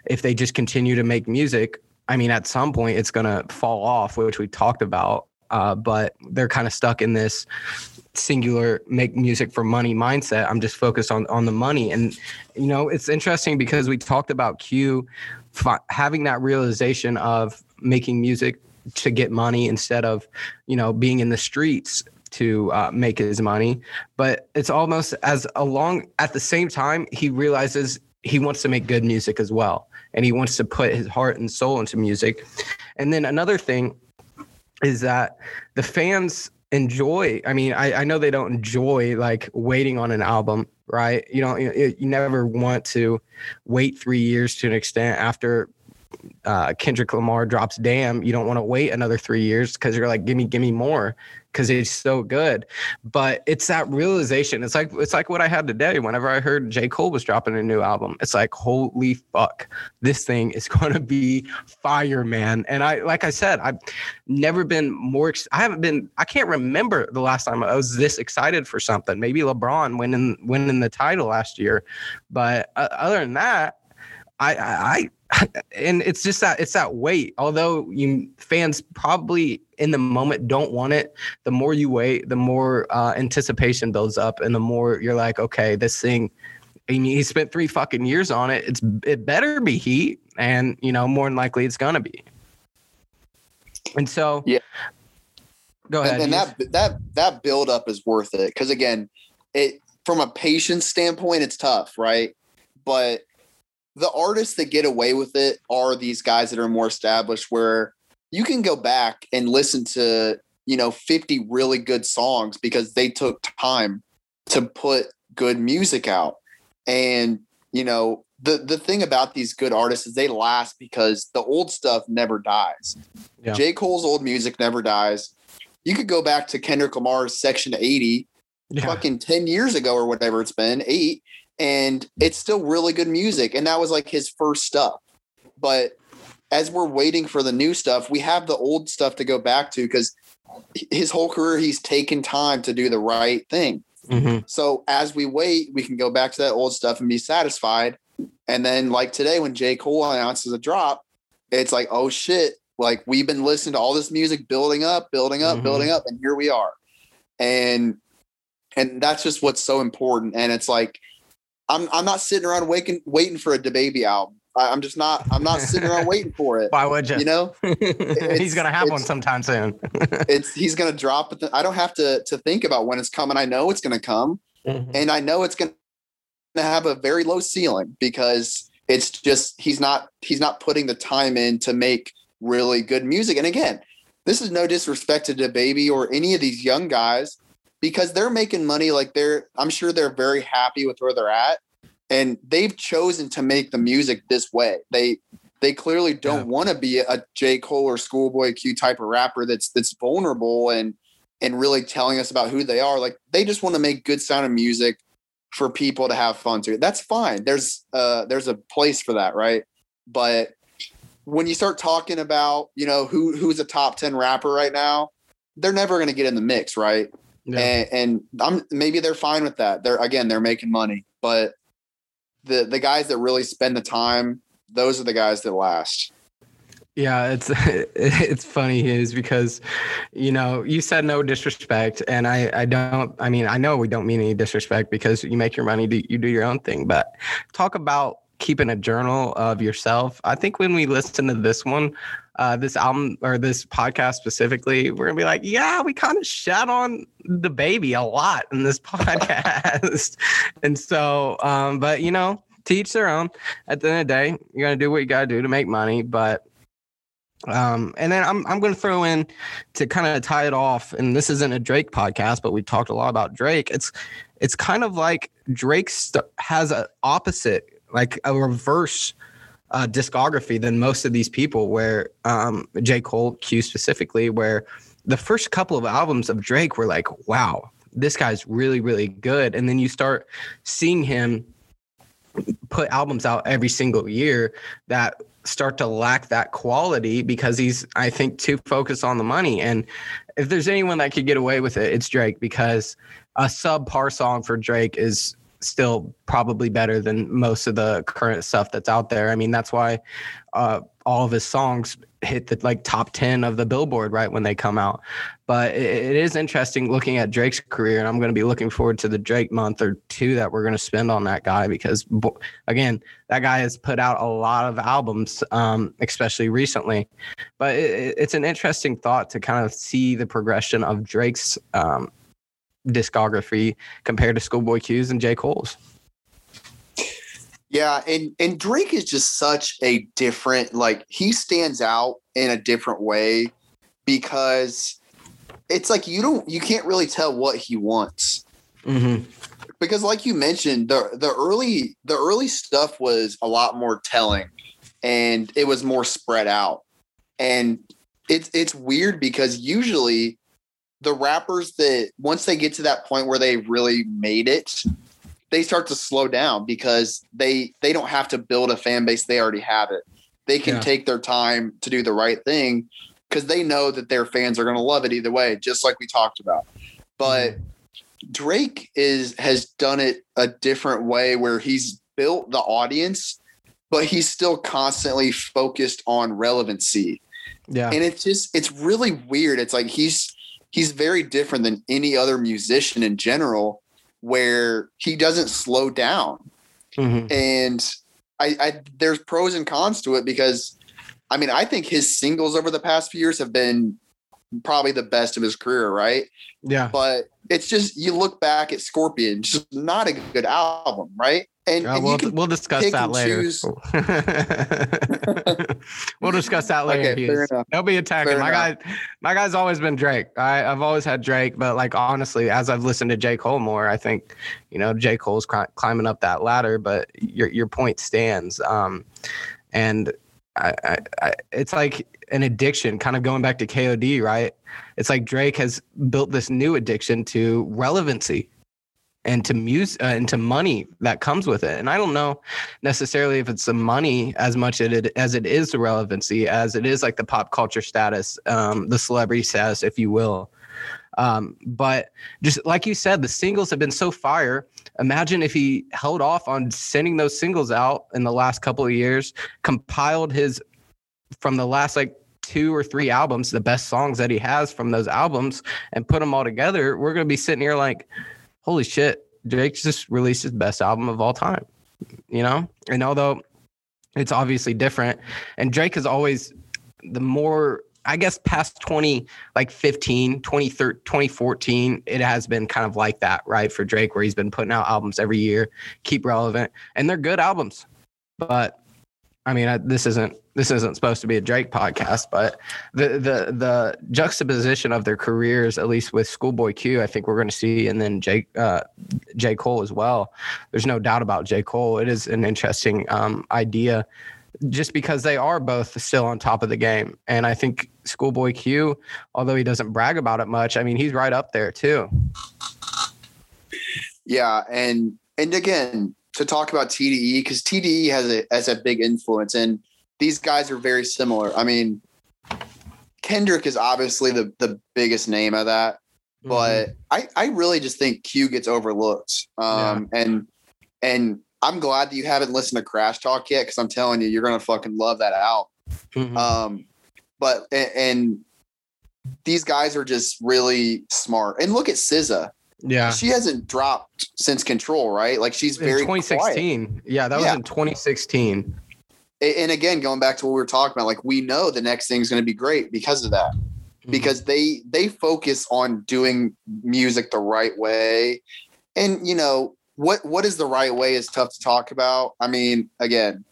if they just continue to make music, I mean, at some point it's going to fall off, which we talked about. Uh, but they're kind of stuck in this singular make music for money mindset. I'm just focused on on the money, and you know it's interesting because we talked about Q fi- having that realization of making music to get money instead of you know being in the streets to uh, make his money. But it's almost as along at the same time he realizes he wants to make good music as well, and he wants to put his heart and soul into music. And then another thing is that the fans enjoy i mean I, I know they don't enjoy like waiting on an album right? You don't you, you never want to wait three years to an extent after uh, kendrick lamar drops damn you don't want to wait another three years because you're like give me give me more because it's so good. But it's that realization it's like it's like what i had today whenever i heard j. Cole was dropping a new album. It's like holy fuck this thing is going to be fire man. And i like i said i've never been more i haven't been i can't remember the last time i was this excited for something. Maybe lebron winning winning the title last year. But uh, other than that I i and it's just that it's that wait although you fans probably in the moment don't want it the more you wait the more uh, anticipation builds up and the more you're like okay this thing and he spent three fucking years on it it's it better be heat and you know more than likely it's gonna be and so Yeah. go ahead and, and that that that build up is worth it because again it from a patience standpoint it's tough right but the artists that get away with it are these guys that are more established where you can go back and listen to you know 50 really good songs because they took time to put good music out and you know the the thing about these good artists is they last because the old stuff never dies Yeah. j cole's old music never dies you could go back to kendrick lamar's section 80 yeah. fucking 10 years ago or whatever it's been, eight, and it's still really good music. And that was like his first stuff. But as we're waiting for the new stuff, we have the old stuff to go back to because his whole career, he's taken time to do the right thing. Mhm. So as we wait, we can go back to that old stuff and be satisfied. And then, like today, when J. Cole announces a drop, it's like, oh shit, like we've been listening to all this music building up, building up, Mhm. building up, and here we are. And and that's just what's so important. And it's like, I'm I'm not sitting around waiting waiting for a DaBaby album. I, I'm just not I'm not sitting around waiting for it. why would you, You know, he's gonna have one sometime soon it's he's gonna drop it. I don't have to to think about when it's coming. I know it's gonna come. Mhm. and I know it's going to have a very low ceiling because it's just he's not he's not putting the time in to make really good music. And again, this is no disrespect to DaBaby or any of these young guys because they're making money. Like they're, I'm sure they're very happy with where they're at, and they've chosen to make the music this way. They they clearly don't Yeah. want to be a J Cole or Schoolboy Q type of rapper that's that's vulnerable and and really telling us about who they are. Like they just want to make good sounding music for people to have fun to. That's fine. There's uh there's a place for that, right? But when you start talking about, you know, who who's a top 10 rapper right now, they're never going to get in the mix, right? Yeah. And, and I'm maybe they're fine with that. They're again, they're making money, but the the guys that really spend the time, those are the guys that last. Yeah, it's it's funny is because you know you said no disrespect, and I I don't I mean I know we don't mean any disrespect because you make your money, you do your own thing, but talk about keeping a journal of yourself. I think when we listen to this one, uh, this album or this podcast specifically, we're gonna be like, yeah, we kind of shat on DaBaby a lot in this podcast. and so, um, but you know, teach their own. At the end of the day, you're gonna do what you gotta do to make money. But um, and then I'm I'm gonna throw in to kind of tie it off, and this isn't a Drake podcast, but we talked a lot about Drake. It's it's kind of like Drake st- has an opposite, like a reverse uh, discography than most of these people. Where um, J Cole, Q specifically, where the first couple of albums of Drake were like, wow, this guy's really really good, and then you start seeing him put albums out every single year that start to lack that quality because he's I think too focused on the money and if there's anyone that could get away with it it's Drake because a subpar song for Drake is still probably better than most of the current stuff that's out there. I mean, that's why uh, all of his songs hit the like top 10 of the billboard right when they come out. But it, it is interesting looking at Drake's career, and I'm going to be looking forward to the Drake month or two that we're going to spend on that guy because, again, that guy has put out a lot of albums, um, especially recently. But it, it's an interesting thought to kind of see the progression of Drake's um, discography compared to Schoolboy Q's and J. Cole's. Yeah, and and Drake is just such a different like he stands out in a different way because it's like you don't you can't really tell what he wants. Mm-hmm. Because like you mentioned, the the early the early stuff was a lot more telling and it was more spread out. And it's it's weird because usually the rappers that once they get to that point where they really made it, they start to slow down because they they don't have to build a fan base; they already have it. They can yeah. take their time to do the right thing because they know that their fans are going to love it either way, just like we talked about. But. Drake is has done it a different way where he's built the audience, but he's still constantly focused on relevancy. Yeah. And it's just it's really weird. It's like he's he's very different than any other musician in general where he doesn't slow down. Mm-hmm. and I, I there's pros and cons to it because i mean i think his singles over the past few years have been probably the best of his career right? Yeah. But it's just you look back at scorpion just not a good album right and, uh, and we'll, we'll discuss that later. we'll discuss that later. Okay. They'll be attacking. Fair my enough. guy, my guy's always been Drake. I, I've always had Drake, but like honestly, as I've listened to J. Cole more, I think, you know, J. Cole's climbing up that ladder. But your your point stands. Um, and I, I, I, it's like an addiction, kind of going back to KOD, right? It's like Drake has built this new addiction to relevancy and to music uh, and to money that comes with it. And I don't know necessarily if it's the money as much as it, as it is the relevancy, as it is like the pop culture status, um, the celebrity status, if you will. Um, but just like you said, the singles have been so fire. Imagine if he held off on sending those singles out in the last couple of years, compiled his from the last like two or three albums, the best songs that he has from those albums, and put them all together. We're going to be sitting here like, holy shit, Drake just released his best album of all time. You know? And although it's obviously different, and Drake is always the more I guess past 20, like 15, 2014, it has been kind of like that, right? For Drake, where he's been putting out albums every year, keep relevant, and they're good albums. But I mean, I, this isn't this isn't supposed to be a Drake podcast, but the the the juxtaposition of their careers, at least with Schoolboy Q, I think we're going to see, and then Jake uh, J Cole as well. There's no doubt about J Cole. It is an interesting um, idea, just because they are both still on top of the game, and I think Schoolboy Q, although he doesn't brag about it much, I mean, he's right up there too. Yeah, and and again, to talk about TDE because TDE has a has a big influence, and these guys are very similar. I mean, Kendrick is obviously the the biggest name of that, mm-hmm. but I I really just think Q gets overlooked. Um, yeah. and and I'm glad that you haven't listened to Crash Talk yet because I'm telling you, you're gonna fucking love that out. Mm-hmm. Um, but and, and, these guys are just really smart. And look at SZA. Yeah. She hasn't dropped since Control, right? Like she's In very 2016. quiet. Yeah, that Yeah. was in 2016. And again, going back to what we were talking about, like we know the next thing is going to be great because of that. Mm-hmm. because they they focus on doing music the right way and you know what what is the right way is tough to talk about i mean again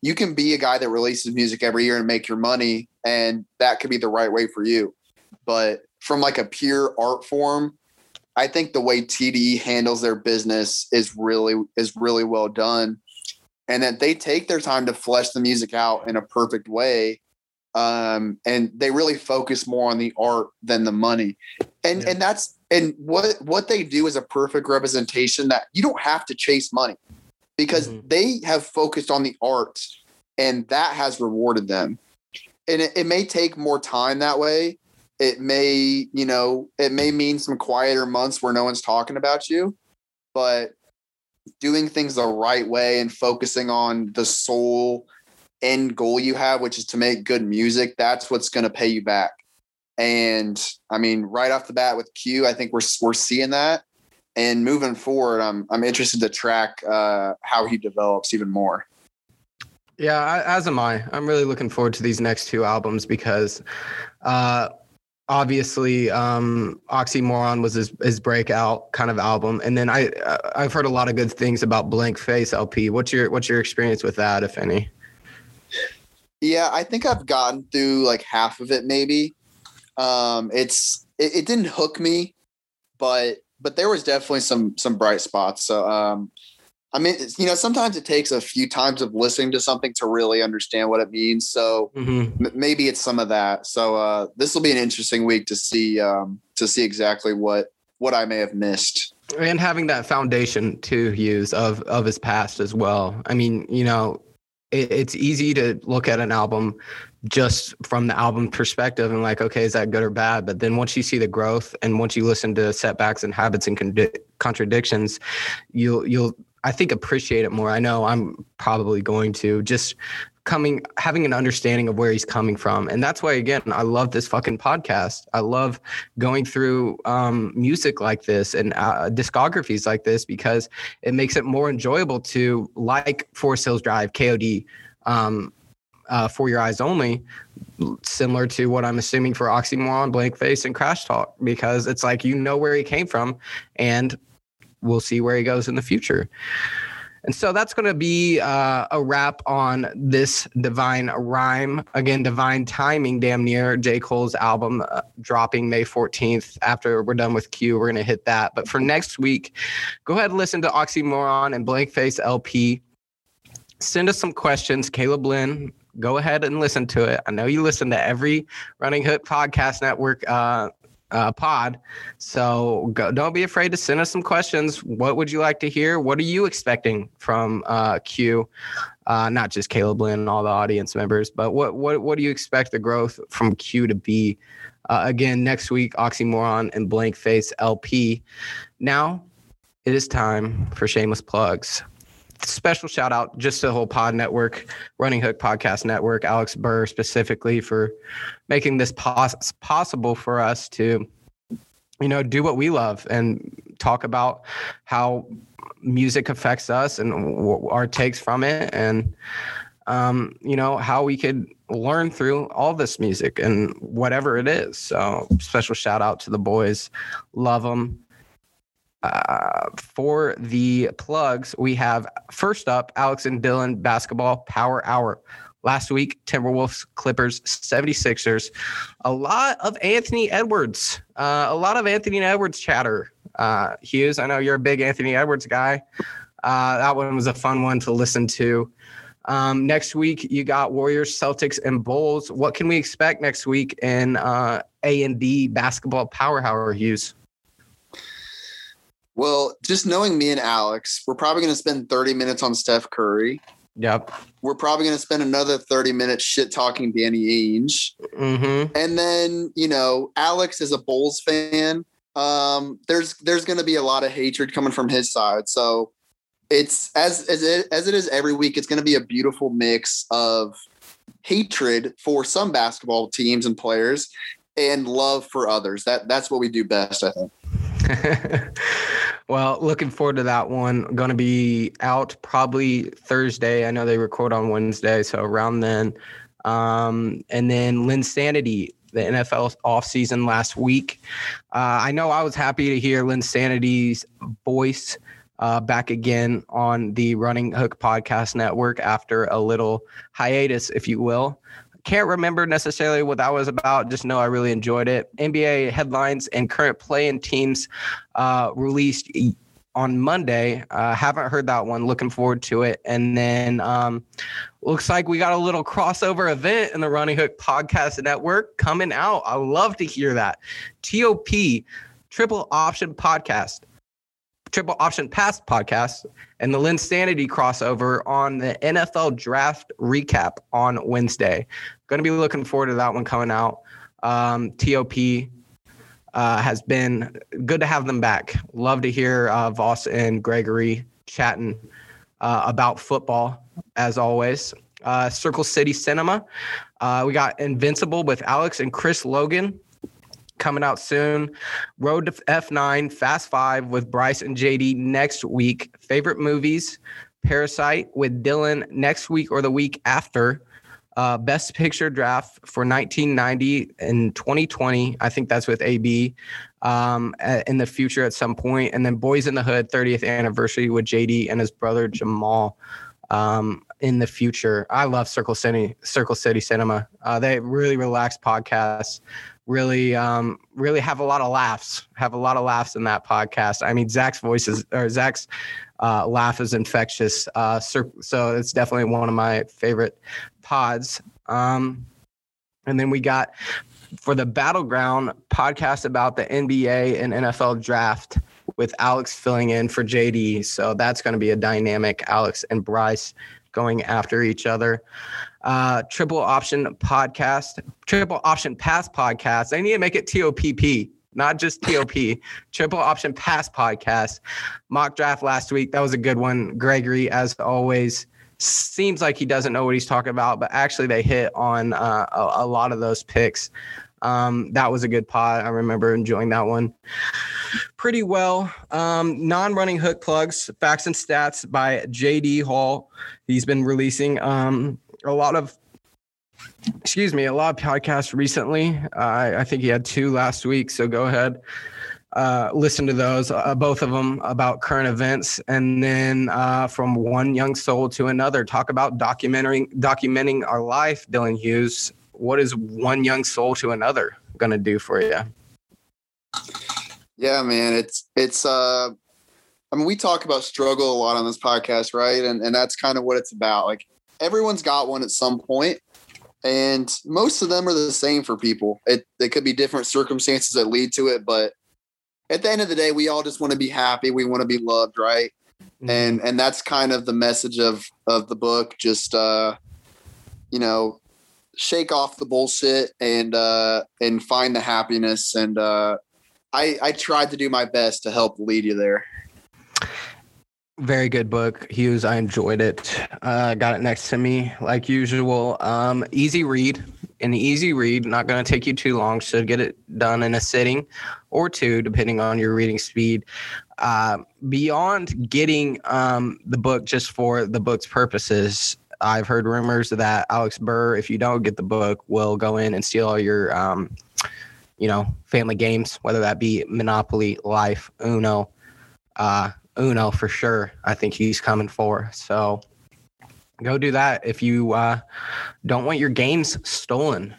you can be a guy that releases music every year and make your money and that could be the right way for you but from like a pure art form i think the way tde handles their business is really is really well done and that they take their time to flesh the music out in a perfect way um, and they really focus more on the art than the money. And Yeah. and that's and what what they do is a perfect representation that you don't have to chase money because Mhm. they have focused on the art and that has rewarded them. And it, it may take more time that way. It may, you know, it may mean some quieter months where no one's talking about you, but doing things the right way and focusing on the sole end goal you have, which is to make good music, that's what's going to pay you back. And I mean, right off the bat with Q, I think we're we're seeing that. And moving forward, I'm I'm interested to track uh, how he develops even more. Yeah, as am I. I'm really looking forward to these next two albums because uh, obviously um, Oxymoron was his, his breakout kind of album, and then I I've heard a lot of good things about Blank Face LP. What's your what's your experience with that, if any? Yeah, I think I've gotten through like half of it, maybe. Um, it's it, it didn't hook me, but but there was definitely some some bright spots. So um, I mean, it's- you know, sometimes it takes a few times of listening to something to really understand what it means. So Mm-hmm. m- maybe it's some of that. So uh, this will be an interesting week to see um, to see exactly what what I may have missed. and having that foundation to use of of his past as well i mean you know it, it's easy to look at an album just from the album perspective and like okay is that good or bad but then once you see the growth and once you listen to setbacks and habits and contradictions you'll you'll i think appreciate it more. I know i'm probably going to just coming having an understanding of where he's coming from. And that's why again i love this fucking podcast. I love going through um, music like this and uh, discographies like this because it makes it more enjoyable to like Forest Hills Drive, KOD, um, uh, For Your Eyes Only, similar to what I'm assuming for Oxymoron, Blank Face, and Crash Talk, because it's like you know where he came from and we'll see where he goes in the future. And so that's going to be uh, a wrap on this Divine Rhyme. Again, Divine Timing, damn near J. Cole's album uh, dropping May 14th. After we're done with Q, we're going to hit that. But for next week, go ahead and listen to Oxymoron and Blank Face LP. Send us some questions. Caleb Lynn, go ahead and listen to it. I know you listen to every Running Hook Podcast Network uh, uh, pod. So go, don't be afraid to send us some questions. What would you like to hear? What are you expecting from uh, Q? Uh, not just Caleb Lynn and all the audience members, but what what what do you expect the growth from Q to be? Uh, again, next week, Oxymoron and Blank Face LP. Now, it is time for shameless plugs. Special shout out just to the whole pod network, Running Hook Podcast Network, Alex Burr specifically for making this pos- possible for us to, you know, do what we love and talk about how music affects us and w- our takes from it and um, you know how we could learn through all this music and whatever it is. So special shout out to the boys. Love them uh, for the plugs we have first up alex and dylan basketball power hour. Last week timberwolves clippers 76ers. A lot of anthony edwards. Uh, a lot of anthony edwards chatter. Uh, hughes i know you're a big anthony edwards guy. Uh, that one was a fun one to listen to. Um, next week you got warriors celtics and bulls. What can we expect next week in uh, a and d basketball power hour hughes Well, just knowing me and Alex, we're probably going to spend 30 minutes on Steph Curry. yep We're probably going to spend another 30 minutes shit talking Danny Ainge. mm-hmm And then, you know, Alex is a Bulls fan. Um, there's there's going to be a lot of hatred coming from his side. So it's as as it as it is every week. It's going to be a beautiful mix of hatred for some basketball teams and players and love for others. That that's what we do best, I think. well, looking forward to that one. Going to be out probably Thursday. I know they record on Wednesday, so around then. Um, and then Lynn Sanity, the NFL offseason last week. Uh, I know I was happy to hear Lynn Sanity's voice uh, back again on the Running Hook Podcast Network after a little hiatus, if you will. Can't remember necessarily what that was about. Just know I really enjoyed it. NBA headlines and current play in teams uh, released on Monday. Uh, haven't heard that one. Looking forward to it. And then um, looks like we got a little crossover event in the Running Hook Podcast Network coming out. I love to hear that. TOP, Triple Option Podcast. Triple Option Pass podcast and the Lynn Sanity crossover on the NFL Draft recap on Wednesday. Going to be looking forward to that one coming out. Um, TOP uh, has been good to have them back. Love to hear uh, Voss and Gregory chatting uh, about football as always. Uh, Circle City Cinema. Uh, we got Invincible with Alex and Chris Logan coming out soon. Road to F9, Fast Five with Bryce and JD next week. Favorite movies Parasite with Dylan next week or the week after. Uh, best picture draft for 1990 and 2020. I think that's with AB um, in the future at some point. And then Boyz n the Hood 30th anniversary with JD and his brother Jamal um, in the future. I love Circle City, Circle City Cinema. Uh, they really relaxed podcasts really um, really have a lot of laughs have a lot of laughs in that podcast. I mean zach's voice is or zach's uh, laugh is infectious uh, so, it's definitely one of my favorite pods. Um, and then we got for the battleground podcast about the nba and nfl draft with alex filling in for jd so that's going to be a dynamic alex and bryce going after each other uh, triple option podcast, triple option pass podcast. I need to make it TOPP, not just TOP. triple option pass podcast. Mock draft last week. That was a good one. Gregory, as always, seems like he doesn't know what he's talking about, but actually they hit on uh, a, a, lot of those picks. Um, that was a good pod. I remember enjoying that one pretty well. Um, non running hook plugs, facts and stats by JD Hall. He's been releasing um, a lot of excuse me, a lot of podcasts recently. I think he had two last week. So go ahead, uh, listen to those, uh, both of them about current events, and then uh, from one young soul to another, talk about documenting documenting our life. Dylan Hughes, what is one young soul to another going to do for you? Yeah, man, it's it's. uh I mean, we talk about struggle a lot on this podcast, right? And and that's kind of what it's about. Like everyone's got one at some point, and most of them are the same for people. It it could be different circumstances that lead to it, but at the end of the day, we all just want to be happy. We want to be loved, right? Mm-hmm. And and that's kind of the message of of the book. Just uh, you know, shake off the bullshit and uh and find the happiness. And uh, I I tried to do my best to help lead you there. Very good book, Hughes. I enjoyed it. Uh, got it next to me, like usual. Um, easy read, an easy read. Not going to take you too long. Should get it done in a sitting or two, depending on your reading speed. Uh, beyond getting um, the book just for the book's purposes, I've heard rumors that Alex Burr, if you don't get the book, will go in and steal all your, um, you know, family games, whether that be Monopoly, Life, Uno. Uh, Uno for sure. I think he's coming for. So go do that if you uh, don't want your games stolen.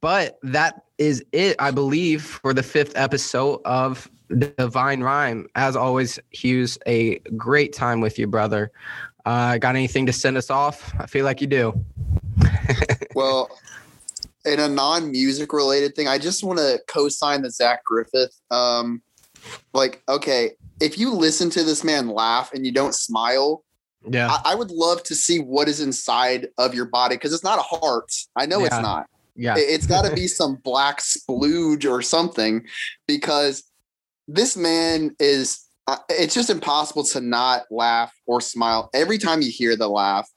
But that is it, I believe, for the fifth episode of Divine Rhyme. As always, Hughes, a great time with you, brother. Uh, got anything to send us off? I feel like you do. well, in a non-music related thing, I just want to co-sign the Zach Griffith. Um, like, okay, if you listen to this man laugh and you don't smile, yeah, I, I would love to see what is inside of your body because it's not a heart. I know yeah. it's not. Yeah, it, has got to be some black splooge or something because this man is. Uh, it's just impossible to not laugh or smile every time you hear the laugh,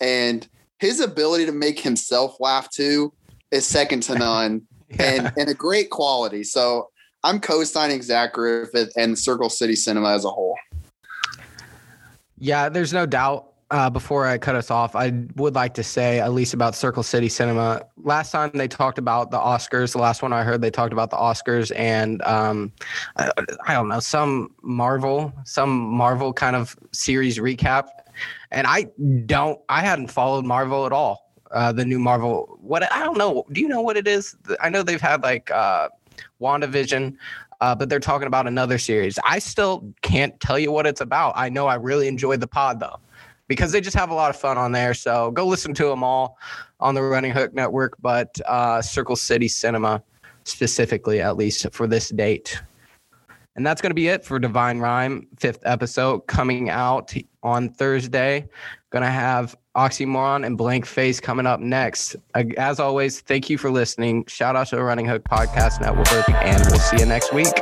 and his ability to make himself laugh too is second to none, yeah. and and a great quality. So I'm co-signing Zach Griffith and Circle City Cinema as a whole. Yeah, there's no doubt. Uh, before I cut us off, I would like to say at least about Circle City Cinema. Last time they talked about the Oscars, the last one I heard, they talked about the Oscars and um, I, I don't know some Marvel, some Marvel kind of series recap. And I don't, I hadn't followed Marvel at all. Uh, the new Marvel, what I don't know. Do you know what it is? I know they've had like uh, WandaVision, uh, but they're talking about another series. I still can't tell you what it's about. I know I really enjoyed the pod though, because they just have a lot of fun on there. So go listen to them all on the Running Hook Network, but uh, Circle City Cinema specifically, at least for this date. And that's going to be it for Divine Rhyme, fifth episode coming out on Thursday. Going to have Oxymoron and Blank Face coming up next. As always, thank you for listening. Shout out to the Running Hook Podcast Network, and we'll see you next week.